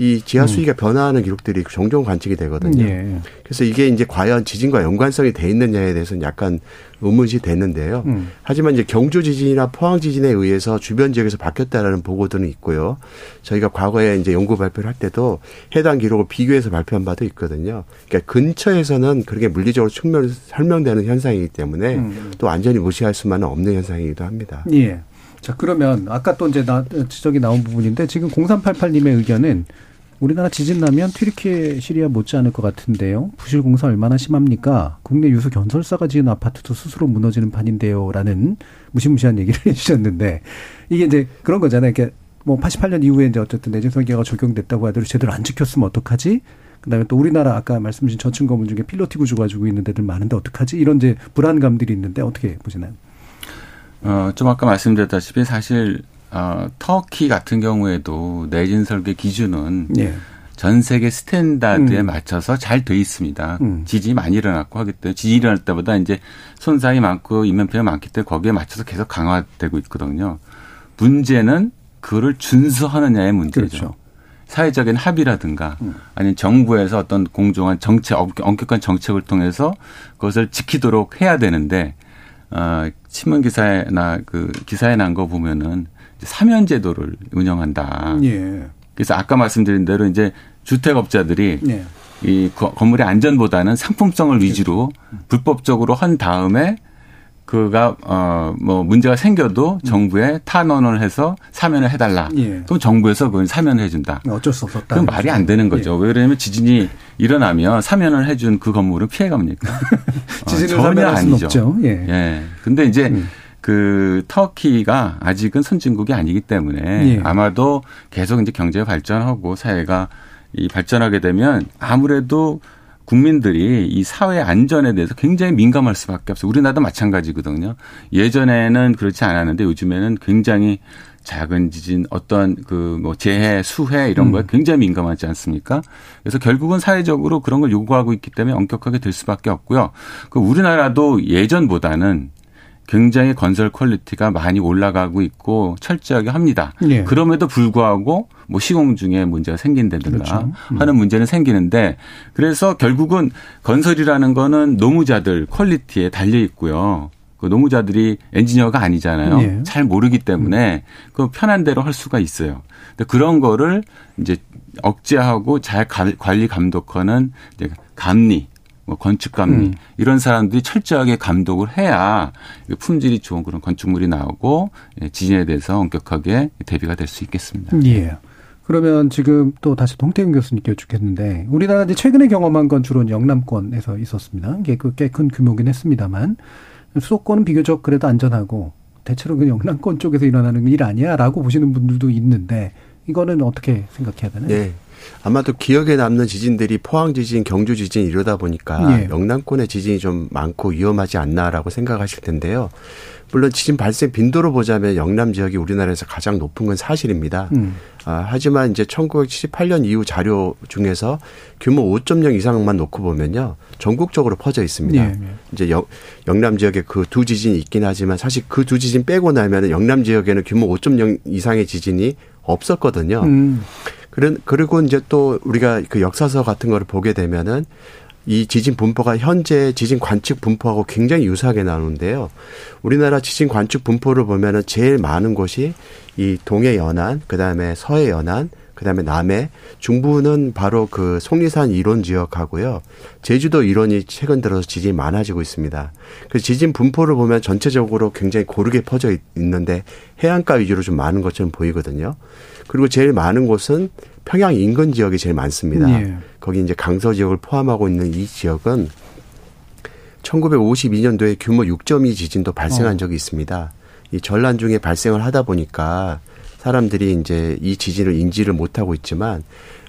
이 지하 수위가 음. 변화하는 기록들이 종종 관측이 되거든요. 예. 그래서 이게 이제 과연 지진과 연관성이 돼 있느냐에 대해서는 약간 의문이 됐는데요. 음. 하지만 이제 경주 지진이나 포항 지진에 의해서 주변 지역에서 바뀌었다라는 보고들은 있고요. 저희가 과거에 이제 연구 발표를 할 때도 해당 기록을 비교해서 발표한 바도 있거든요. 그러니까 근처에서는 그렇게 물리적으로 측면 설명되는 현상이기 때문에 음. 또 완전히 무시할 수만은 없는 현상이기도 합니다.
예. 자, 그러면 아까 또 이제 나, 지적이 나온 부분인데 지금 0388님의 의견은 우리나라 지진 나면 튀르키예 시리아 못지않을 것 같은데요. 부실 공사 얼마나 심합니까? 국내 유수 건설사가 지은 아파트도 스스로 무너지는 판인데요라는 무시무시한 얘기를 해주셨는데 이게 이제 그런 거잖아요. 이렇게 뭐 88년 이후에 이제 어쨌든 내정 설계가 적용됐다고 하더라도 제대로 안 지켰으면 어떡하지? 그다음에 또 우리나라 아까 말씀 주신 저층 건물 중에 필로티 구조 가지고 있는 데들 많은데 어떡하지? 이런 이제 불안감들이 있는데 어떻게 보시나요?
어, 좀 아까 말씀드렸다시피 사실 어, 터키 같은 경우에도 내진 설계 기준은 예. 전 세계 standard에 음. 맞춰서 잘 돼 있습니다. 음. 지진이 많이 일어났고 하기 때문에 지진이 일어날 때보다 이제 손상이 많고 인명피해가 많기 때문에 거기에 맞춰서 계속 강화되고 있거든요. 문제는 그거를 준수하느냐의 문제죠. 그렇죠. 사회적인 합의라든가 음. 아니면 정부에서 어떤 공정한 정책, 엄격한 정책을 통해서 그것을 지키도록 해야 되는데 어, 신문 기사에나 그 기사에 난 거 보면은 사면 제도를 운영한다. 예. 그래서 아까 말씀드린 대로 이제 주택업자들이 예. 이 건물의 안전보다는 상품성을 위주로 그렇죠. 불법적으로 한 다음에 그가 어뭐 문제가 생겨도 정부에 탄원을 해서 사면을 해달라. 예. 그럼 정부에서 그걸 사면을 해준다.
어쩔 수 없었다.
그건 말이 안 되는 거죠. 예. 왜 그러냐면 지진이 일어나면 사면을 해준 그 건물은 피해갑니까?
지진을 어, 전혀 아니죠. 없죠. 예.
예. 근데 이제 음. 그 터키가 아직은 선진국이 아니기 때문에 예. 아마도 계속 이제 경제가 발전하고 사회가 이 발전하게 되면 아무래도 국민들이 이 사회 안전에 대해서 굉장히 민감할 수밖에 없어요. 우리나라도 마찬가지거든요. 예전에는 그렇지 않았는데 요즘에는 굉장히 작은 지진, 어떤 그 뭐 재해, 수해 이런 음. 거에 굉장히 민감하지 않습니까? 그래서 결국은 사회적으로 그런 걸 요구하고 있기 때문에 엄격하게 될 수밖에 없고요. 그 우리나라도 예전보다는 굉장히 건설 quality가 많이 올라가고 있고 철저하게 합니다. 네. 그럼에도 불구하고 뭐 시공 중에 문제가 생긴다든가 그렇죠. 음. 하는 문제는 생기는데 그래서 결국은 건설이라는 거는 노무자들 quality에 달려 있고요. 그 노무자들이 엔지니어가 아니잖아요. 네. 잘 모르기 때문에 그 편한 대로 할 수가 있어요. 근데 그런 거를 이제 억제하고 잘 관리 감독하는 감리 뭐 건축감리 음. 이런 사람들이 철저하게 감독을 해야 품질이 좋은 그런 건축물이 나오고 예, 지진에 대해서 엄격하게 대비가 될 수 있겠습니다.
예. 그러면 지금 또 다시 동태균 교수님께 여쭙겠는데 우리나라 이제 최근에 경험한 건 주로 영남권에서 있었습니다. 이게 꽤 큰 규모긴 했습니다만 수도권은 비교적 그래도 안전하고 대체로 그 영남권 쪽에서 일어나는 일 아니야라고 보시는 분들도 있는데 이거는 어떻게 생각해야 되나요?
네. 아마도 기억에 남는 지진들이 포항 지진, 경주 지진 이러다 보니까 예. 영남권의 지진이 좀 많고 위험하지 않나라고 생각하실 텐데요. 물론 지진 발생 빈도로 보자면 영남 지역이 우리나라에서 가장 높은 건 사실입니다. 음. 아, 하지만 이제 1978년 이후 자료 중에서 규모 5.0 이상만 놓고 보면요. 전국적으로 퍼져 있습니다. 예, 예. 이제 영, 영남 지역에 그 두 지진이 있긴 하지만 사실 그 두 지진 빼고 나면 영남 지역에는 규모 5.0 이상의 지진이 없었거든요. 음. 그리고 이제 또 우리가 그 역사서 같은 거를 보게 되면은 이 지진 분포가 현재 지진 관측 분포하고 굉장히 유사하게 나오는데요. 우리나라 지진 관측 분포를 보면은 제일 많은 곳이 이 동해 연안, 그 다음에 서해 연안, 그 다음에 남해, 중부는 바로 그 속리산 이론 지역하고요. 제주도 이론이 최근 들어서 지진이 많아지고 있습니다. 그 지진 분포를 보면 전체적으로 굉장히 고르게 퍼져 있는데 해안가 위주로 좀 많은 것처럼 보이거든요. 그리고 제일 많은 곳은 평양 인근 지역이 제일 많습니다. 예. 거기 이제 강서 지역을 포함하고 있는 이 지역은 1952년도에 규모 6.2 지진도 발생한 어. 적이 있습니다. 이 전란 중에 발생을 하다 보니까 사람들이 이제 이 지진을 인지를 못하고 있지만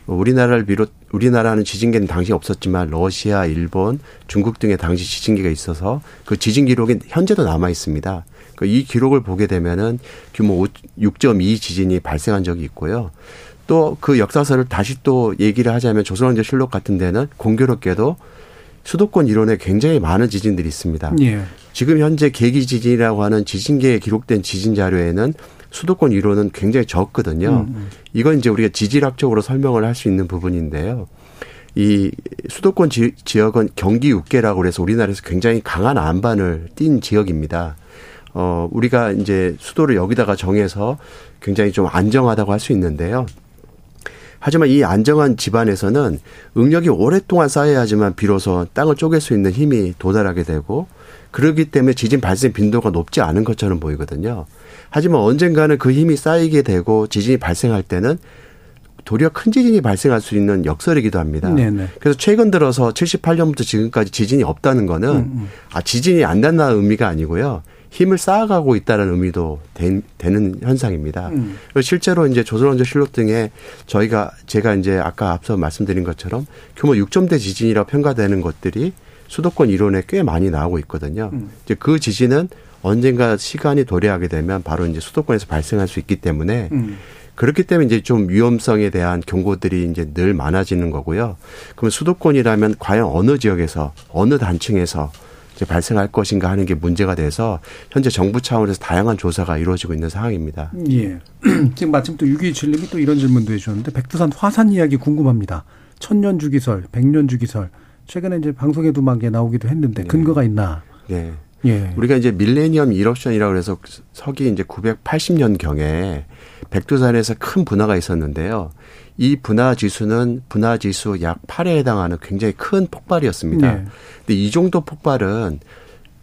우리나라를 비롯 우리나라는 지진계는 당시 없었지만 러시아, 일본, 중국 등의 당시 지진계가 있어서 그 지진 기록이 현재도 남아 있습니다. 그이 기록을 보게 되면은 규모 6.2 지진이 발생한 적이 있고요. 또 그 역사서를 다시 또 얘기를 하자면 조선왕조 실록 같은 데는 공교롭게도 수도권 이론에 굉장히 많은 지진들이 있습니다. 예. 지금 현재 계기 지진이라고 하는 지진계에 기록된 지진 자료에는 수도권 이론은 굉장히 적거든요. 음, 음. 이건 이제 우리가 지질학적으로 설명을 할 수 있는 부분인데요. 이 수도권 지, 지역은 경기 육계라고 그래서 우리나라에서 굉장히 강한 안반을 띈 지역입니다. 어, 우리가 이제 수도를 여기다가 정해서 굉장히 좀 안정하다고 할 수 있는데요. 하지만 이 안정한 집안에서는 응력이 오랫동안 쌓여야지만 비로소 땅을 쪼갤 수 있는 힘이 도달하게 되고 그러기 때문에 지진 발생 빈도가 높지 않은 것처럼 보이거든요. 하지만 언젠가는 그 힘이 쌓이게 되고 지진이 발생할 때는 도리어 큰 지진이 발생할 수 있는 역설이기도 합니다.
네네.
그래서 최근 들어서 78년부터 지금까지 지진이 없다는 거는
음,
아 지진이 안 된다는 의미가 아니고요. 힘을 쌓아가고 있다는 의미도 되, 는 현상입니다.
음.
실제로 이제 조선왕조 실록 등에 저희가 제가 이제 아까 앞서 말씀드린 것처럼 규모 6점대 지진이라고 평가되는 것들이 수도권 이론에 꽤 많이 나오고 있거든요.
음.
이제 그 지진은 언젠가 시간이 도래하게 되면 바로 이제 수도권에서 발생할 수 있기 때문에
음.
그렇기 때문에 이제 좀 위험성에 대한 경고들이 이제 늘 많아지는 거고요. 그러면 수도권이라면 과연 어느 지역에서 어느 단층에서 이제 발생할 것인가 하는 게 문제가 돼서 현재 정부 차원에서 다양한 조사가 이루어지고 있는 상황입니다.
예. 지금 마침 또 6227님이 또 이런 질문도 해주셨는데 백두산 화산 이야기 궁금합니다. 천년 주기설, 백년 주기설 최근에 이제 방송에도 막 나오기도 했는데 근거가 있나?
네.
예.
우리가 이제 밀레니엄 이럽션이라고 해서 서기 이제 980년 경에 백두산에서 큰 분화가 있었는데요. 이 분화 지수는 분화 지수 약 8에 해당하는 굉장히 큰 폭발이었습니다.
네.
근데 이 정도 폭발은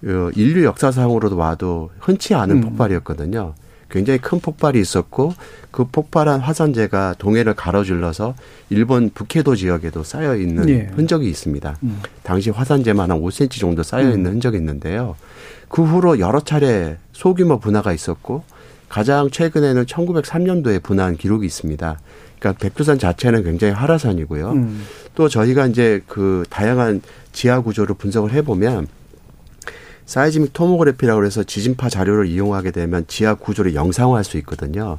어, 인류 역사상으로도 와도 흔치 않은
음.
폭발이었거든요. 굉장히 큰 폭발이 있었고 그 폭발한 화산재가 동해를 가로질러서 일본 북해도 지역에도 쌓여 있는
예.
흔적이 있습니다.
음.
당시 화산재만 한 5cm 정도 쌓여 있는
음.
흔적이 있는데요. 그 후로 여러 차례 소규모 분화가 있었고 가장 최근에는 1903년도에 분화한 기록이 있습니다. 그러니까 백두산 자체는 굉장히 활화산이고요.
음.
또 저희가 이제 그 다양한 지하 구조를 분석을 해보면 사이즈믹 토모그래피라고 해서 지진파 자료를 이용하게 되면 지하 구조를 영상화할 수 있거든요.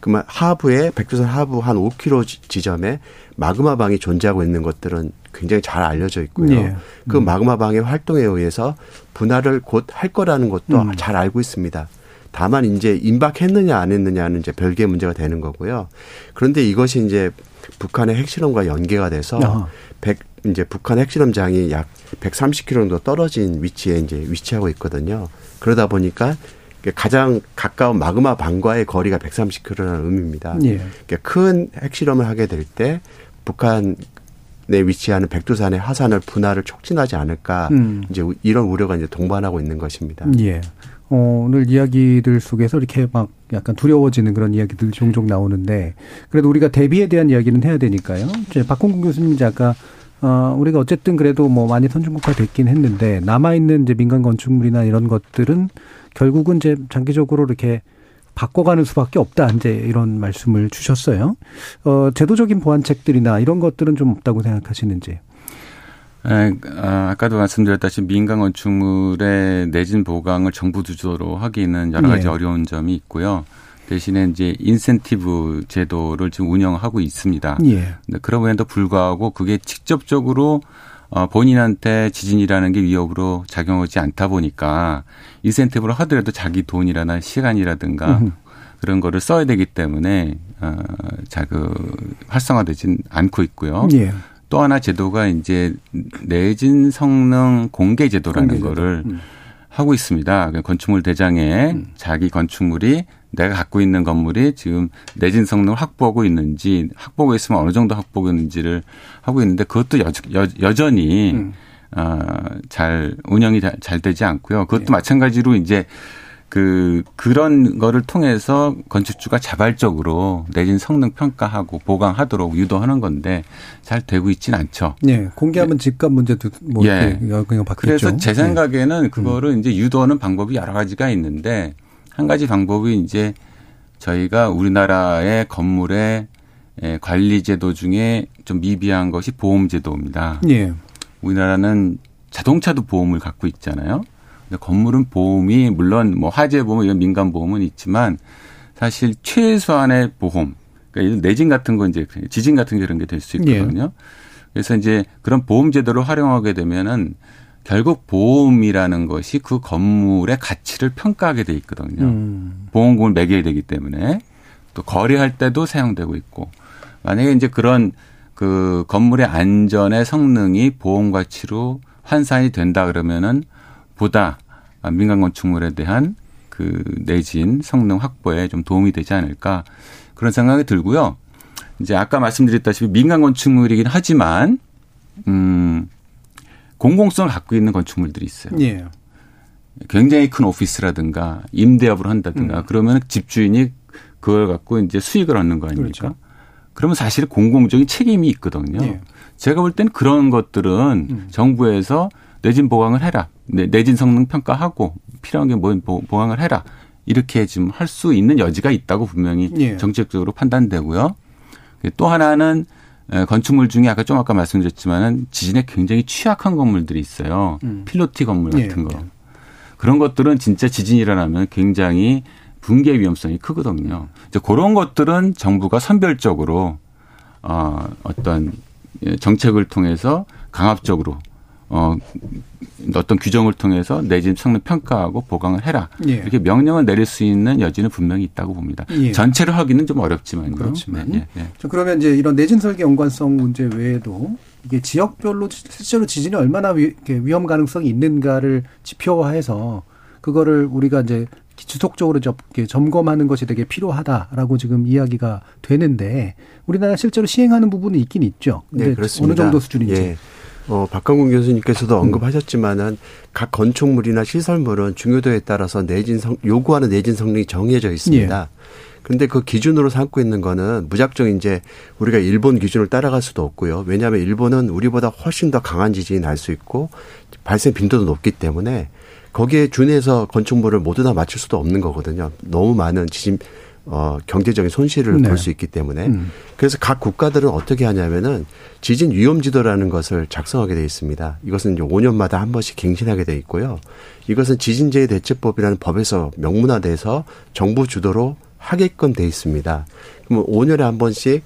그러면 하부에 백두산 하부 한 5km 지- 지점에 마그마 방이 존재하고 있는 것들은 굉장히 잘 알려져 있고요.
예.
그 마그마 방의 활동에 의해서 분할을 곧 할 거라는 것도
음.
잘 알고 있습니다. 다만 이제 임박했느냐 안 했느냐는 이제 별개의 문제가 되는 거고요. 그런데 이것이 이제 북한의 핵실험과 연계가 돼서. 백 이제 북한 핵실험장이 약 130km 정도 떨어진 위치에 이제 위치하고 있거든요. 그러다 보니까 가장 가까운 마그마 방과의 거리가 130km라는 의미입니다.
예.
그러니까 큰 핵실험을 하게 될 때 북한에 위치하는 백두산의 화산을 분할을 촉진하지 않을까
음.
이제 이런 우려가 이제 동반하고 있는 것입니다.
예. 어, 오늘 이야기들 속에서 이렇게 막 약간 두려워지는 그런 이야기들 종종 나오는데 그래도 우리가 대비에 대한 이야기는 해야 되니까요. 박홍근 교수님 이제 아까 어, 우리가 어쨌든 그래도 뭐 많이 선진국화 됐긴 했는데 남아있는 이제 민간 건축물이나 이런 것들은 결국은 이제 장기적으로 이렇게 바꿔가는 수밖에 없다. 이제 이런 말씀을 주셨어요. 어, 제도적인 보완책들이나 이런 것들은 좀 없다고 생각하시는지.
에, 아, 아까도 말씀드렸다시피 민간 건축물의 내진 보강을 정부 주도로 하기는 여러 가지
예.
어려운 점이 있고요. 대신에 이제 인센티브 제도를 지금 운영하고 있습니다.
예.
그럼에도 불구하고 그게 직접적으로 어, 본인한테 지진이라는 게 위협으로 작용하지 않다 보니까 인센티브를 하더라도 자기 돈이라나 시간이라든가. 그런 거를 써야 되기 때문에 어, 자그 활성화되진 않고 있고요.
예.
또 하나 제도가 이제 내진 성능 공개 제도라는
공개 제도.
거를
음.
하고 있습니다. 그 건축물 대장에 자기 건축물이 내가 갖고 있는 건물이 지금 내진 성능을 확보하고 있는지 확보하고 있으면 어느 정도 확보하고 있는지를 하고 있는데 그것도 여, 여, 전히
음.
어, 잘 운영이 잘, 잘 되지 않고요. 그것도
예.
마찬가지로 이제 그 그런 거를 통해서 건축주가 자발적으로 내진 성능 평가하고 보강하도록 유도하는 건데 잘 되고 있지는 않죠.
예. 공개하면 집값 문제도 뭐
예.
영향 받겠죠.
그래서 제
예.
생각에는 그거를 이제 유도하는 방법이 여러 가지가 있는데 한 가지 방법이 이제 저희가 우리나라의 건물의 예, 관리 제도 중에 좀 미비한 것이 보험 제도입니다.
예.
우리나라는 자동차도 보험을 갖고 있잖아요. 건물은 보험이 물론 뭐 화재 보험 이런 민간 보험은 있지만 사실 최소한의 보험 그러니까 이런 내진 같은 거 이제 지진 같은 게 그런 게 될 수 있거든요. 그래서 이제 그런 보험 제도를 활용하게 되면은 결국 보험이라는 것이 그 건물의 가치를 평가하게 돼 있거든요.
음.
보험금을 매겨야 되기 때문에 또 거래할 때도 사용되고 있고 만약에 이제 그런 그 건물의 안전의 성능이 보험 가치로 환산이 된다 그러면은 보다 민간 건축물에 대한 그 내진 성능 확보에 좀 도움이 되지 않을까 그런 생각이 들고요. 이제 아까 말씀드렸다시피 민간 건축물이긴 하지만 음 공공성을 갖고 있는 건축물들이 있어요.
예.
굉장히 큰 오피스라든가 임대업을 한다든가
음.
그러면 집주인이 그걸 갖고 이제 수익을 얻는 거 아닙니까?
그렇죠.
그러면 사실 공공적인 책임이 있거든요.
예.
제가 볼 때는 그런 것들은
음.
정부에서 내진 보강을 해라. 내- 내진 성능 평가하고 필요한 게 뭐 보강을 해라. 이렇게 지금 할 수 있는 여지가 있다고 분명히
예.
정책적으로 판단되고요. 또 하나는 에, 건축물 중에 아까 좀 아까 말씀드렸지만은 지진에 굉장히 취약한 건물들이 있어요.
음.
필로티 건물
예.
같은 거. 그런 것들은 진짜 지진이 일어나면 굉장히 붕괴 위험성이 크거든요. 이제 그런 것들은 정부가 선별적으로 어, 어떤 예, 정책을 통해서 강압적으로 어, 어떤 규정을 통해서 내진 성능 평가하고 보강을 해라.
예.
이렇게 명령을 내릴 수 있는 여지는 분명히 있다고 봅니다.
예.
전체를 하기는 좀 어렵지만요.
그렇지만.
네, 네, 네.
자, 그러면 이제 이런 내진 설계 연관성 문제 외에도 이게 지역별로 실제로 지진이 얼마나 위, 위험 가능성이 있는가를 지표화해서 그거를 우리가 이제 지속적으로 점검하는 것이 되게 필요하다라고 지금 이야기가 되는데 우리나라 실제로 시행하는 부분이 있긴 있죠. 근데
네, 그렇습니다.
어느 정도 수준인지.
예. 어, 박강훈 교수님께서도 언급하셨지만은 각 건축물이나 시설물은 중요도에 따라서 내진 성, 요구하는 내진 성능이 정해져 있습니다. 근데 그 기준으로 삼고 있는 거는 무작정 이제 우리가 일본 기준을 따라갈 수도 없고요. 왜냐하면 일본은 우리보다 훨씬 더 강한 지진이 날 수 있고 발생 빈도도 높기 때문에 거기에 준해서 건축물을 모두 다 맞출 수도 없는 거거든요. 너무 많은 지진 어, 경제적인 손실을
네.
볼수 있기 때문에.
음.
그래서 각 국가들은 어떻게 하냐면은 지진 위험 지도라는 것을 작성하게 돼 있습니다. 이것은 이제 5년마다 한 번씩 갱신하게 돼 있고요. 이것은 지진재해 대처법이라는 법에서 명문화돼서 정부 주도로 하게끔 돼 있습니다. 그러면 5년에 한 번씩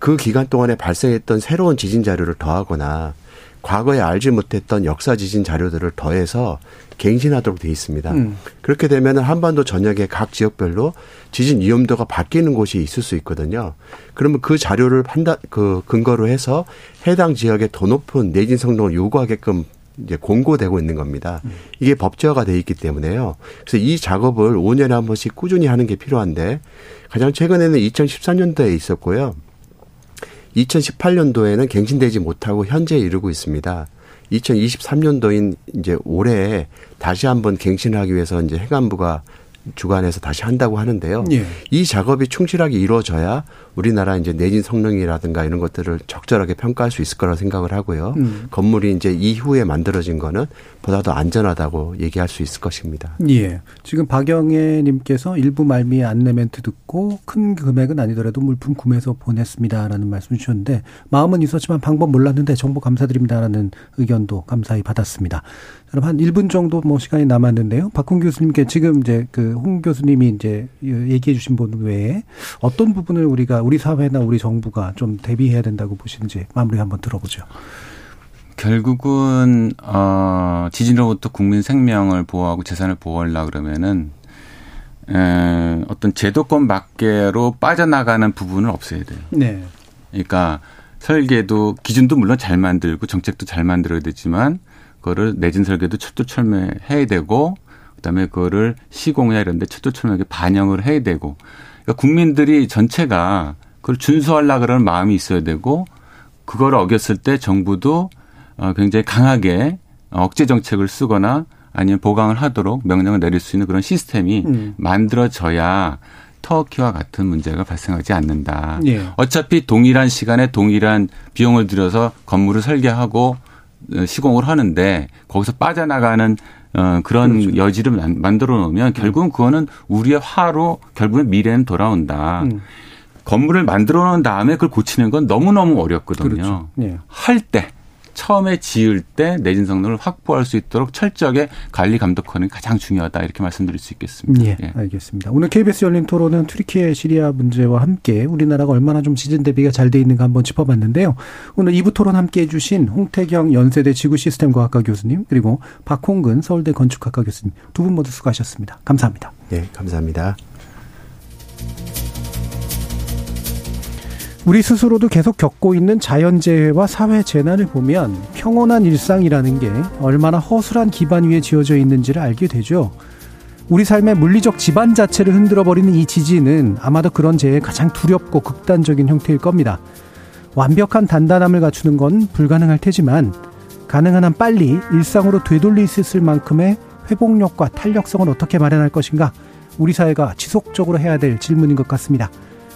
그 기간 동안에 발생했던 새로운 지진 자료를 더하거나 과거에 알지 못했던 역사 지진 자료들을 더해서 갱신하도록 돼 있습니다.
음.
그렇게 되면 한반도 전역의 각 지역별로 지진 위험도가 바뀌는 곳이 있을 수 있거든요. 그러면 그 자료를 판단 그 근거로 해서 해당 지역의 더 높은 내진 성능을 요구하게끔 이제 공고되고 있는 겁니다. 이게 법제화가 돼 있기 때문에요. 그래서 이 작업을 5년에 한 번씩 꾸준히 하는 게 필요한데 가장 최근에는 2013년도에 있었고요. 2018년도에는 갱신되지 못하고 현재 이르고 있습니다. 2023년도인 이제 올해 다시 한번 갱신하기 위해서 이제 행안부가 주관해서 다시 한다고 하는데요.
예.
이 작업이 충실하게 이루어져야 우리나라 이제 내진 성능이라든가 이런 것들을 적절하게 평가할 수 있을 거라고 생각을 하고요.
음.
건물이 이제 이후에 만들어진 거는 보다 더 안전하다고 얘기할 수 있을 것입니다.
예. 지금 박영애 님께서 일부 말미에 안내 멘트 듣고 큰 금액은 아니더라도 물품 구매해서 보냈습니다라는 말씀 주셨는데 마음은 있었지만 방법 몰랐는데 정보 감사드립니다라는 의견도 감사히 받았습니다. 그럼 한 1분 정도 뭐 시간이 남았는데요. 박훈 교수님께 지금 이제 그 홍 교수님이 이제 얘기해 주신 부분 외에 어떤 부분을 우리가 우리 사회나 우리 정부가 좀 대비해야 된다고 보시는지 마무리 한번 들어보죠.
결국은 어 지진으로부터 국민 생명을 보호하고 재산을 보호하려 그러면은 에, 어떤 제도권 밖으로 빠져나가는 부분은 없어야 돼요.
네.
그러니까 설계도 기준도 물론 잘 만들고 정책도 잘 만들어야 되지만 그거를 내진 설계도 철두철미해야 되고 그다음에 그거를 시공이나 이런 데 철두철미하게 반영을 해야 되고 그러니까 국민들이 전체가 그걸 준수하려 그러는 마음이 있어야 되고 그걸 어겼을 때 정부도 어 굉장히 강하게 억제 정책을 쓰거나 아니면 보강을 하도록 명령을 내릴 수 있는 그런 시스템이
음.
만들어져야 터키와 같은 문제가 발생하지 않는다.
예.
어차피 동일한 시간에 동일한 비용을 들여서 건물을 설계하고 어, 시공을 하는데 거기서 빠져나가는 어, 그런
그렇죠.
여지를 만- 만들어 놓으면 결국은 그거는 우리의 화로 결국은 미래는 돌아온다.
음.
건물을 만들어 놓은 다음에 그걸 고치는 건 너무너무 어렵거든요.
그렇죠. 예.
할 때, 처음에 지을 때 내진 성능을 확보할 수 있도록 철저하게 관리 감독하는 게 가장 중요하다. 이렇게 말씀드릴 수 있겠습니다.
예, 알겠습니다. 오늘 KBS 열린 토론은 튀르키예 시리아 문제와 함께 우리나라가 얼마나 좀 지진 대비가 잘 돼 있는가 한번 짚어봤는데요. 오늘 2부 토론 함께 해주신 홍태경 연세대 지구시스템과학과 교수님 그리고 박홍근 서울대 건축학과 교수님 두 분 모두 수고하셨습니다. 감사합니다.
네, 감사합니다.
우리 스스로도 계속 겪고 있는 자연재해와 사회 재난을 보면 평온한 일상이라는 게 얼마나 허술한 기반 위에 지어져 있는지를 알게 되죠. 우리 삶의 물리적 지반 자체를 흔들어 버리는 이 지진은 아마도 그런 재해의 가장 두렵고 극단적인 형태일 겁니다. 완벽한 단단함을 갖추는 건 불가능할 테지만 가능한 한 빨리 일상으로 되돌릴 수 있을 만큼의 회복력과 탄력성을 어떻게 마련할 것인가 우리 사회가 지속적으로 해야 될 질문인 것 같습니다.